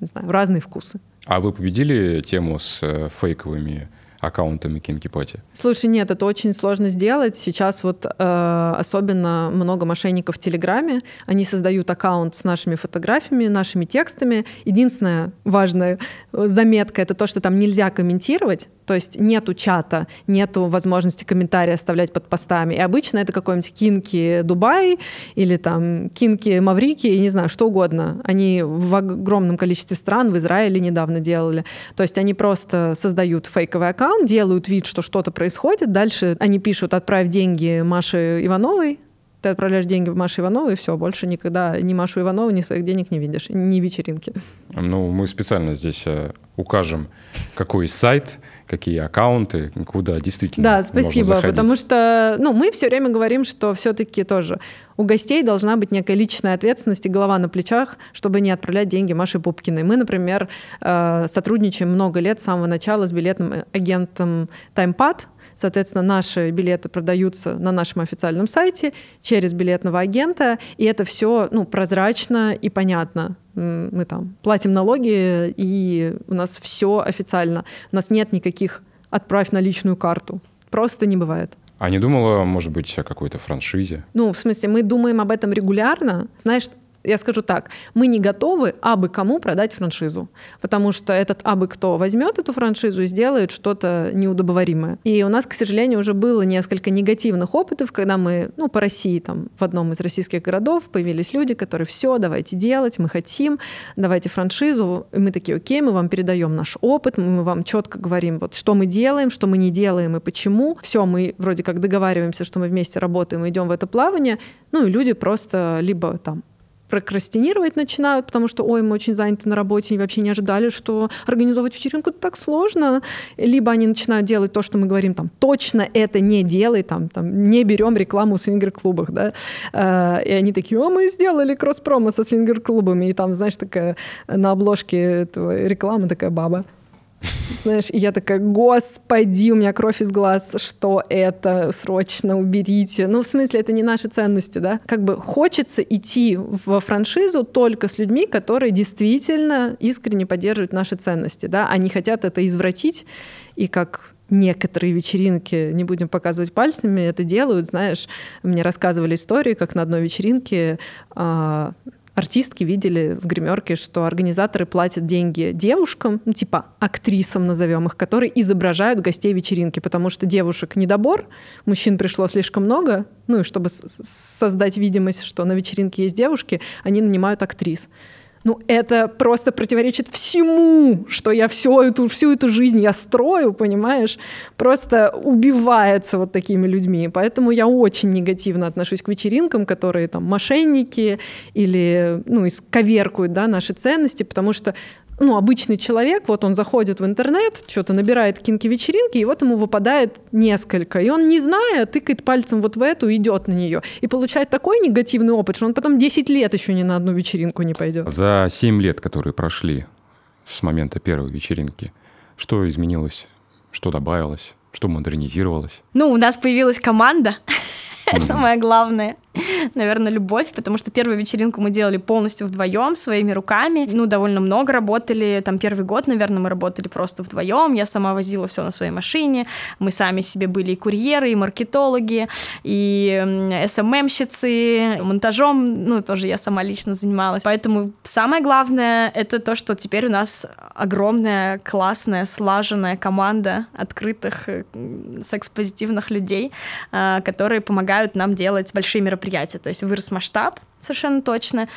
S1: не знаю, разные вкусы.
S3: А вы победили тему с э, фейковыми аккаунтами Кинки Пати?
S1: Слушай, нет, это очень сложно сделать. Сейчас вот э, особенно много мошенников в Телеграме. Они создают аккаунт с нашими фотографиями, нашими текстами. Единственная важная заметка — это то, что там нельзя комментировать. То есть нету чата, нету возможности комментарии оставлять под постами. И обычно это какой-нибудь Кинки Дубай или там Кинки Маврики, не знаю, что угодно. Они в огромном количестве стран, в Израиле недавно делали. То есть они просто создают фейковый аккаунт, делают вид, что что-то происходит. Дальше они пишут «отправь деньги Маше Ивановой», ты отправляешь деньги в Машу Иванову, и все, больше никогда ни Машу Иванову, ни своих денег не видишь, ни вечеринки.
S3: Ну, мы специально здесь э, укажем, какой сайт, какие аккаунты, куда действительно
S1: Да,
S3: можно
S1: спасибо,
S3: заходить.
S1: потому что ну, мы все время говорим, что все-таки тоже у гостей должна быть некая личная ответственность и голова на плечах, чтобы не отправлять деньги Маше Пупкиной. Мы, например, э, сотрудничаем много лет с самого начала с билетным агентом TimePad, Соответственно, наши билеты продаются на нашем официальном сайте через билетного агента, и это все ну, прозрачно и понятно. Мы там платим налоги, и у нас все официально. У нас нет никаких «отправь на личную карту». Просто не бывает.
S3: А не думала, может быть, о какой-то франшизе?
S1: Ну, в смысле, мы думаем об этом регулярно. Знаешь, я скажу так, мы не готовы абы кому продать франшизу, потому что этот абы кто возьмет эту франшизу и сделает что-то неудобоваримое. И у нас, к сожалению, уже было несколько негативных опытов, когда мы, ну, по России, там, в одном из российских городов появились люди, которые все, давайте делать, мы хотим, давайте франшизу. И мы такие, окей, мы вам передаем наш опыт, мы вам четко говорим, вот, что мы делаем, что мы не делаем и почему. Все, мы вроде как договариваемся, что мы вместе работаем идем в это плавание. Ну, и люди просто либо там прокрастинировать начинают, потому что, ой, мы очень заняты на работе и вообще не ожидали, что организовывать вечеринку так сложно. Либо они начинают делать то, что мы говорим, там, точно это не делай, там, там не берем рекламу в свингер-клубах, да. Э, И они такие, о, мы сделали кросс-промо со свингер-клубами, и там, знаешь, такая на обложке этого рекламы такая баба. Знаешь, я такая, господи, у меня кровь из глаз, что это, срочно уберите. Ну, в смысле, это не наши ценности, да? Как бы хочется идти в франшизу только с людьми, которые действительно искренне поддерживают наши ценности, да, они хотят это извратить, и как некоторые вечеринки, не будем показывать пальцами, это делают, знаешь, мне рассказывали истории, как на одной вечеринке а, артистки видели в гримерке, что организаторы платят деньги девушкам, ну, типа актрисам назовем их, которые изображают гостей вечеринки, потому что девушек недобор, мужчин пришло слишком много, ну и чтобы создать видимость, что на вечеринке есть девушки, они нанимают актрис. Ну, это просто противоречит всему, что я всю эту, всю эту жизнь я строю, понимаешь? Просто убивается вот такими людьми. Поэтому я очень негативно отношусь к вечеринкам, которые там мошенники или, ну, исковеркуют, да, наши ценности, потому что ну, обычный человек, вот он заходит в интернет, что-то набирает кинки-вечеринки, и вот ему выпадает несколько. И он, не зная, тыкает пальцем вот в эту, идет на нее. И получает такой негативный опыт, что он потом 10 лет еще ни на одну вечеринку не пойдет.
S3: За 7 лет, которые прошли с момента первой вечеринки, что изменилось, что добавилось, что модернизировалось?
S2: Ну, у нас появилась команда. (laughs) Это самое главное. (laughs) Наверное, любовь, потому что первую вечеринку мы делали полностью вдвоем, своими руками. Ну, довольно много работали. Там первый год, наверное, мы работали просто вдвоем. Я сама возила все на своей машине. Мы сами себе были и курьеры, и маркетологи, и СММщицы, монтажом, ну, тоже я сама лично занималась. Поэтому самое главное — это то, что теперь у нас огромная, классная, слаженная команда открытых, секс-позитивных людей, а, которые помогают нам делать большие мероприятия. То есть вырос масштаб, совершенно точно.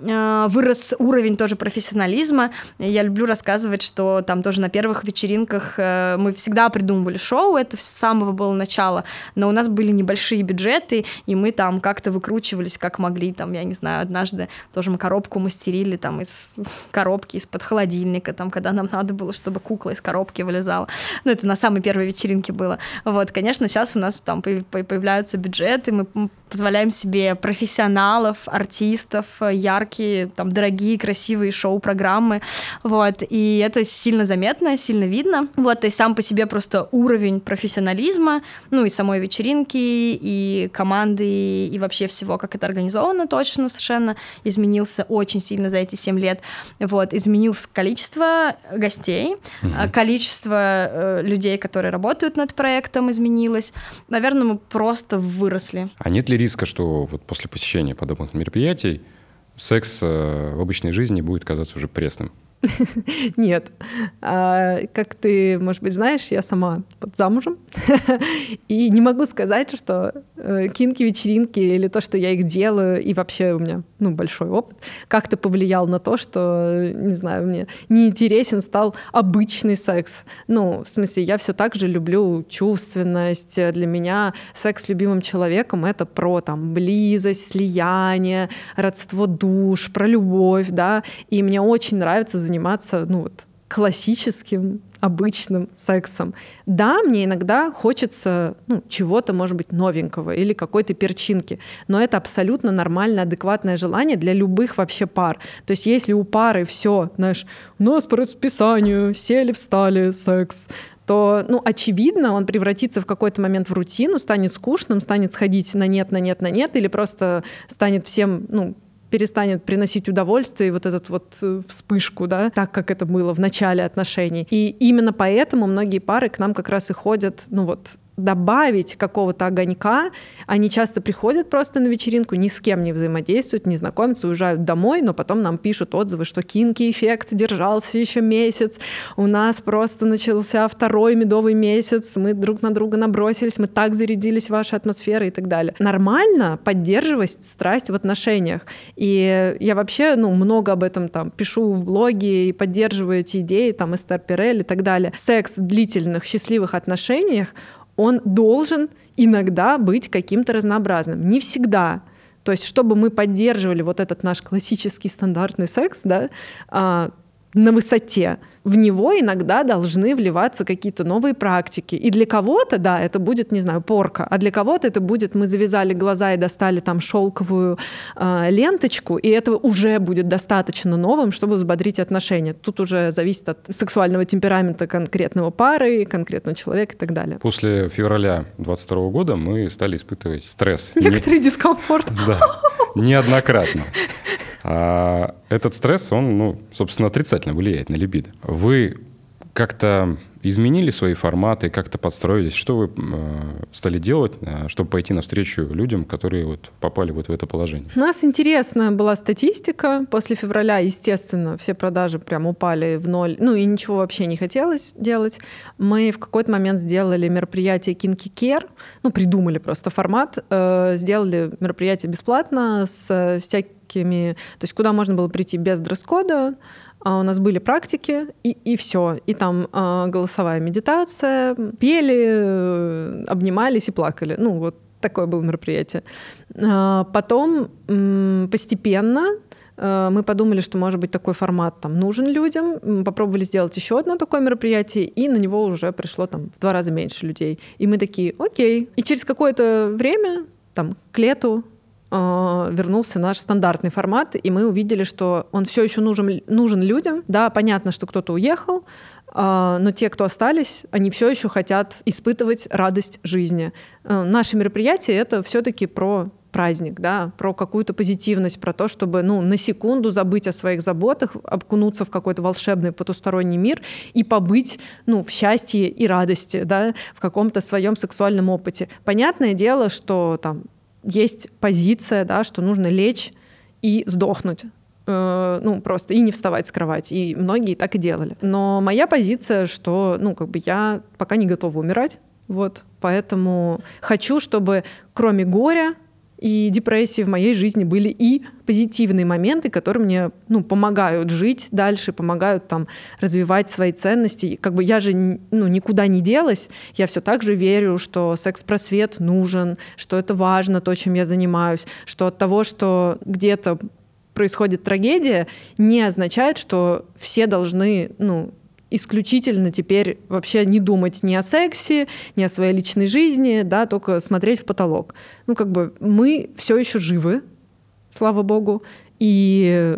S2: Э, Вырос уровень тоже профессионализма. Я люблю рассказывать, что там тоже на первых вечеринках э, мы всегда придумывали шоу, это с самого было начала, но у нас были небольшие бюджеты, и мы там как-то выкручивались, как могли. Там, я не знаю, однажды тоже мы коробку мастерили там из (laughs) коробки, из-под холодильника, там, когда нам надо было, чтобы кукла из коробки вылезала. Ну, это на самой первой вечеринке было. Вот, конечно, сейчас у нас там появ- появляются бюджеты, мы позволяем себе профессионалов, артистов, э, яркие, там, дорогие, красивые шоу-программы, вот, и это сильно заметно, сильно видно, вот, то есть сам по себе просто уровень профессионализма, ну, и самой вечеринки, и команды, и вообще всего, как это организовано точно совершенно изменился очень сильно за эти 7 лет, вот, изменилось количество гостей, а, количество э, людей, которые работают над проектом, изменилось, наверное, мы просто выросли.
S3: А нет ли риска, что вот после посещения подобных мероприятий секс э, в обычной жизни будет казаться уже пресным? (laughs)
S1: Нет. А, как ты, может быть, знаешь, я сама вот замужем, (laughs) и не могу сказать, что э, кинки-вечеринки или то, что я их делаю, и вообще у меня ну, большой опыт, как-то повлиял на то, что, не знаю, мне неинтересен стал обычный секс. Ну, в смысле, я все так же люблю чувственность. Для меня секс с любимым человеком — это про там близость, слияние, родство душ, про любовь, да, и мне очень нравится заниматься, ну вот, классическим, обычным сексом. Да, мне иногда хочется ну, чего-то, может быть, новенького или какой-то перчинки, но это абсолютно нормальное, адекватное желание для любых вообще пар. То есть если у пары все, знаешь, у нас по расписанию, сели, встали, секс, то, ну, очевидно, он превратится в какой-то момент в рутину, станет скучным, станет сходить на нет, на нет, на нет, или просто станет всем, ну, перестанет приносить удовольствие и вот этот вот э, вспышку, да, так как это было в начале отношений. И именно поэтому многие пары к нам как раз и ходят, ну вот, добавить какого-то огонька. Они часто приходят просто на вечеринку, ни с кем не взаимодействуют, не знакомятся, уезжают домой, но потом нам пишут отзывы, что кинки эффект держался еще месяц, у нас просто начался второй медовый месяц, мы друг на друга набросились, мы так зарядились вашей атмосферой и так далее. Нормально поддерживать страсть в отношениях. И я вообще ну, много об этом там пишу в блоге и поддерживаю эти идеи, там, Эстер Перель и так далее. Секс в длительных, счастливых отношениях, он должен иногда быть каким-то разнообразным. Не всегда. То есть, чтобы мы поддерживали вот этот наш классический стандартный секс, да, а, на высоте, в него иногда должны вливаться какие-то новые практики. И для кого-то, да, это будет, не знаю, порка, а для кого-то это будет, мы завязали глаза и достали там шелковую э, ленточку, и этого уже будет достаточно новым, чтобы взбодрить отношения. Тут уже зависит от сексуального темперамента конкретного пары, конкретного человека и так далее.
S3: После февраля 22 года мы стали испытывать стресс.
S1: Некоторый Не... дискомфорт.
S3: Да, неоднократно. А этот стресс, он, ну, собственно, отрицательно влияет на либидо. Вы как-то изменили свои форматы, как-то подстроились? Что вы э, стали делать, э, чтобы пойти навстречу людям, которые вот попали вот в это положение?
S1: У нас интересная была статистика. После февраля, естественно, все продажи прям упали в ноль. Ну и ничего вообще не хотелось делать. Мы в какой-то момент сделали мероприятие Kinky Care. Ну, придумали просто формат. Э, сделали мероприятие бесплатно с всякими... То есть куда можно было прийти без дресс-кода, а у нас были практики, и, и все. И там э, голосовая медитация, пели, э, обнимались и плакали. Ну, вот такое было мероприятие. Э, потом э, постепенно мы подумали, что, может быть, такой формат там нужен людям, попробовали сделать еще одно такое мероприятие, и на него уже пришло там в два раза меньше людей. И мы такие, окей. И через какое-то время, там, к лету, а, вернулся наш стандартный формат, и мы увидели, что он все еще нужен, нужен людям. Да, понятно, что кто-то уехал, а, но те, кто остались, они все еще хотят испытывать радость жизни. А, Наше мероприятие это все-таки про праздник, да, про какую-то позитивность, про то, чтобы, ну, на секунду забыть о своих заботах, окунуться в какой-то волшебный потусторонний мир и побыть, ну, в счастье и радости, да, в каком-то своем сексуальном опыте. Понятное дело, что там есть позиция, да, что нужно лечь и сдохнуть э, ну, просто и не вставать с кровати. И многие так и делали. Но моя позиция, что, ну, как бы я пока не готова умирать, вот, поэтому хочу, чтобы кроме горя и депрессии в моей жизни были и позитивные моменты, которые мне ну, помогают жить дальше, помогают там развивать свои ценности. И как бы я же ну, никуда не делась, я все так же верю, что секс-просвет нужен, что это важно, то, чем я занимаюсь, что от того, что где-то происходит трагедия, не означает, что все должны ну, исключительно теперь вообще не думать ни о сексе, ни о своей личной жизни, да, только смотреть в потолок. Ну, как бы мы все еще живы, слава богу, и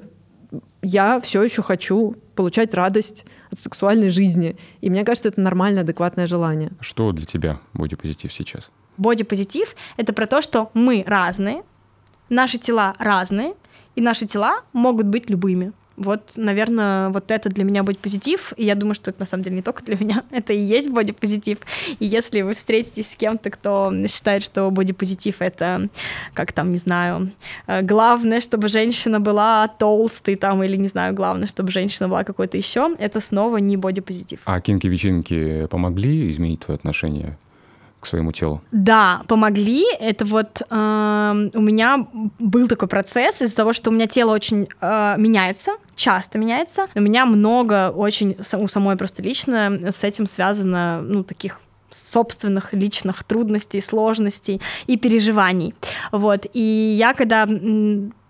S1: я все еще хочу получать радость от сексуальной жизни. И мне кажется, это нормальное, адекватное желание.
S3: Что для тебя бодипозитив сейчас?
S2: Бодипозитив — это про то, что мы разные, наши тела разные, и наши тела могут быть любыми. Вот, наверное, вот это для меня будет позитив. И я думаю, что это на самом деле не только для меня, (laughs) это и есть бодипозитив. И если вы встретитесь с кем-то, кто считает, что бодипозитив это, как там, не знаю, э, главное, чтобы женщина была толстой, там, или не знаю, главное, чтобы женщина была какой-то еще, это снова не бодипозитив.
S3: А кинки-вечеринки помогли изменить твое отношение к своему телу?
S2: Да, помогли. Это вот э, у меня был такой процесс из-за того, что у меня тело очень э, меняется, часто меняется. У меня много очень у самой просто лично с этим связано, ну, таких собственных личных трудностей, сложностей и переживаний. Вот. И я когда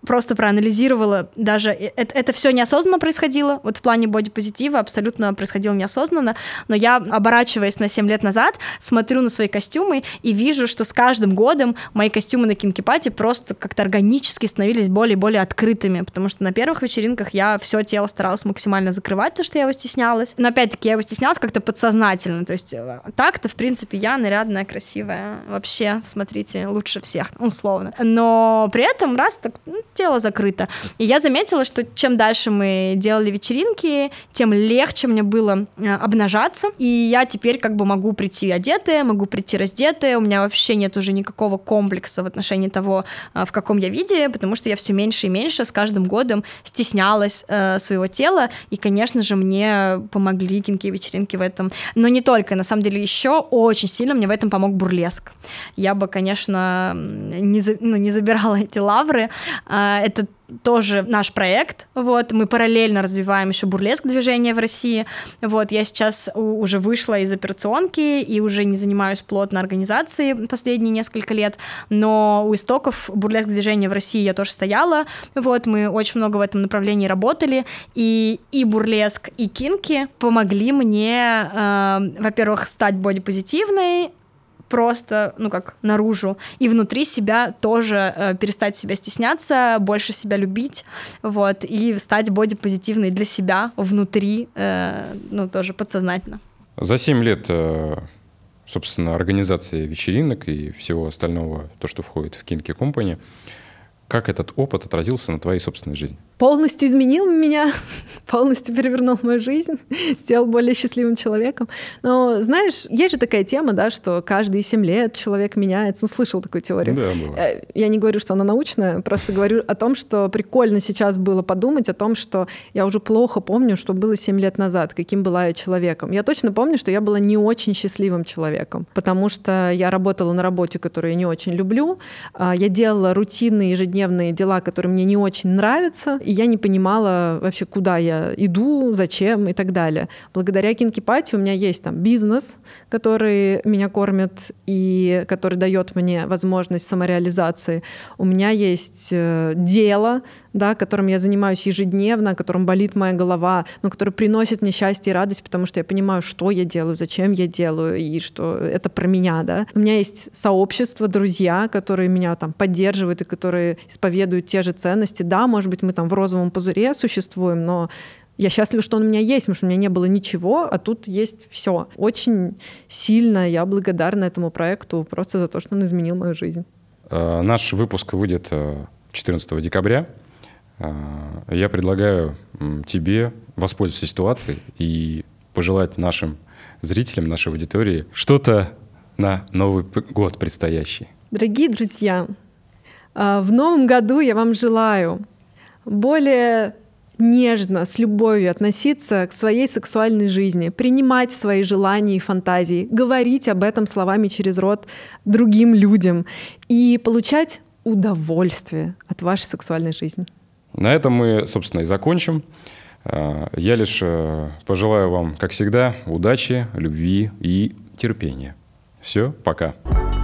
S2: просто проанализировала даже... Это, это все неосознанно происходило, вот в плане бодипозитива абсолютно происходило неосознанно, но я, оборачиваясь на 7 лет назад, смотрю на свои костюмы и вижу, что с каждым годом мои костюмы на кинкипате просто как-то органически становились более и более открытыми, потому что на первых вечеринках я все тело старалась максимально закрывать, то, что я его стеснялась. Но опять-таки я его стеснялась как-то подсознательно, то есть э, так-то, в принципе, я нарядная, красивая, вообще, смотрите, лучше всех, условно. Но при этом раз так ну, тело закрыто. И я заметила, что чем дальше мы делали вечеринки, тем легче мне было э, обнажаться. И я теперь как бы могу прийти одетая, могу прийти раздетая. У меня вообще нет уже никакого комплекса в отношении того, э, в каком я виде, потому что я все меньше и меньше с каждым годом стеснялась э, своего тела. И, конечно же, мне помогли кинки вечеринки в этом. Но не только, на самом деле, еще очень сильно мне в этом помог бурлеск. Я бы, конечно, не, за, ну, не забирала (laughs) эти лавры, а, это тоже наш проект, вот, мы параллельно развиваем еще бурлеск движения в России, вот, я сейчас уже вышла из операционки и уже не занимаюсь плотно организацией последние несколько лет, но у истоков бурлеск движения в России я тоже стояла, вот, мы очень много в этом направлении работали, и и бурлеск, и кинки помогли мне, э, во-первых, стать бодипозитивной, просто, ну как, наружу, и внутри себя тоже э, перестать себя стесняться, больше себя любить, вот, и стать бодипозитивной для себя внутри, э, ну, тоже подсознательно.
S3: За 7 лет, э, собственно, организации вечеринок и всего остального, то, что входит в Kinky Company, как этот опыт отразился на твоей собственной жизни?
S1: Полностью изменил меня, (laughs) полностью перевернул мою жизнь, (laughs) сделал более счастливым человеком. Но знаешь, есть же такая тема, да, что каждые семь лет человек меняется. Ну, слышал такую теорию.
S3: Да, было. Э,
S1: я не говорю, что она научная, просто говорю о том, что прикольно сейчас было подумать о том, что я уже плохо помню, что было семь лет назад, каким была я человеком. Я точно помню, что я была не очень счастливым человеком, потому что я работала на работе, которую я не очень люблю, а, я делала рутинные ежедневные дела, которые мне не очень нравятся, и я не понимала вообще, куда я иду, зачем и так далее. Благодаря Кинкипати у меня есть там бизнес, который меня кормит и который дает мне возможность самореализации. У меня есть э, дело, да, которым я занимаюсь ежедневно, которым болит моя голова, но который приносит мне счастье и радость, потому что я понимаю, что я делаю, зачем я делаю, и что это про меня, да. У меня есть сообщество, друзья, которые меня там поддерживают и которые исповедуют те же ценности. Да, может быть, мы там в розовом пузыре существуем, но я счастлива, что он у меня есть, потому что у меня не было ничего, а тут есть все. Очень сильно я благодарна этому проекту просто за то, что он изменил мою жизнь.
S3: Э, наш выпуск выйдет 14 э, декабря. Э, я предлагаю тебе воспользоваться ситуацией и пожелать нашим зрителям, нашей аудитории что-то на Новый год предстоящий.
S1: Дорогие друзья, в новом году я вам желаю более нежно, с любовью относиться к своей сексуальной жизни, принимать свои желания и фантазии, говорить об этом словами через рот другим людям и получать удовольствие от вашей сексуальной жизни.
S3: На этом мы, собственно, и закончим. А, я лишь э, пожелаю вам, как всегда, удачи, любви и терпения. Все, пока. Пока.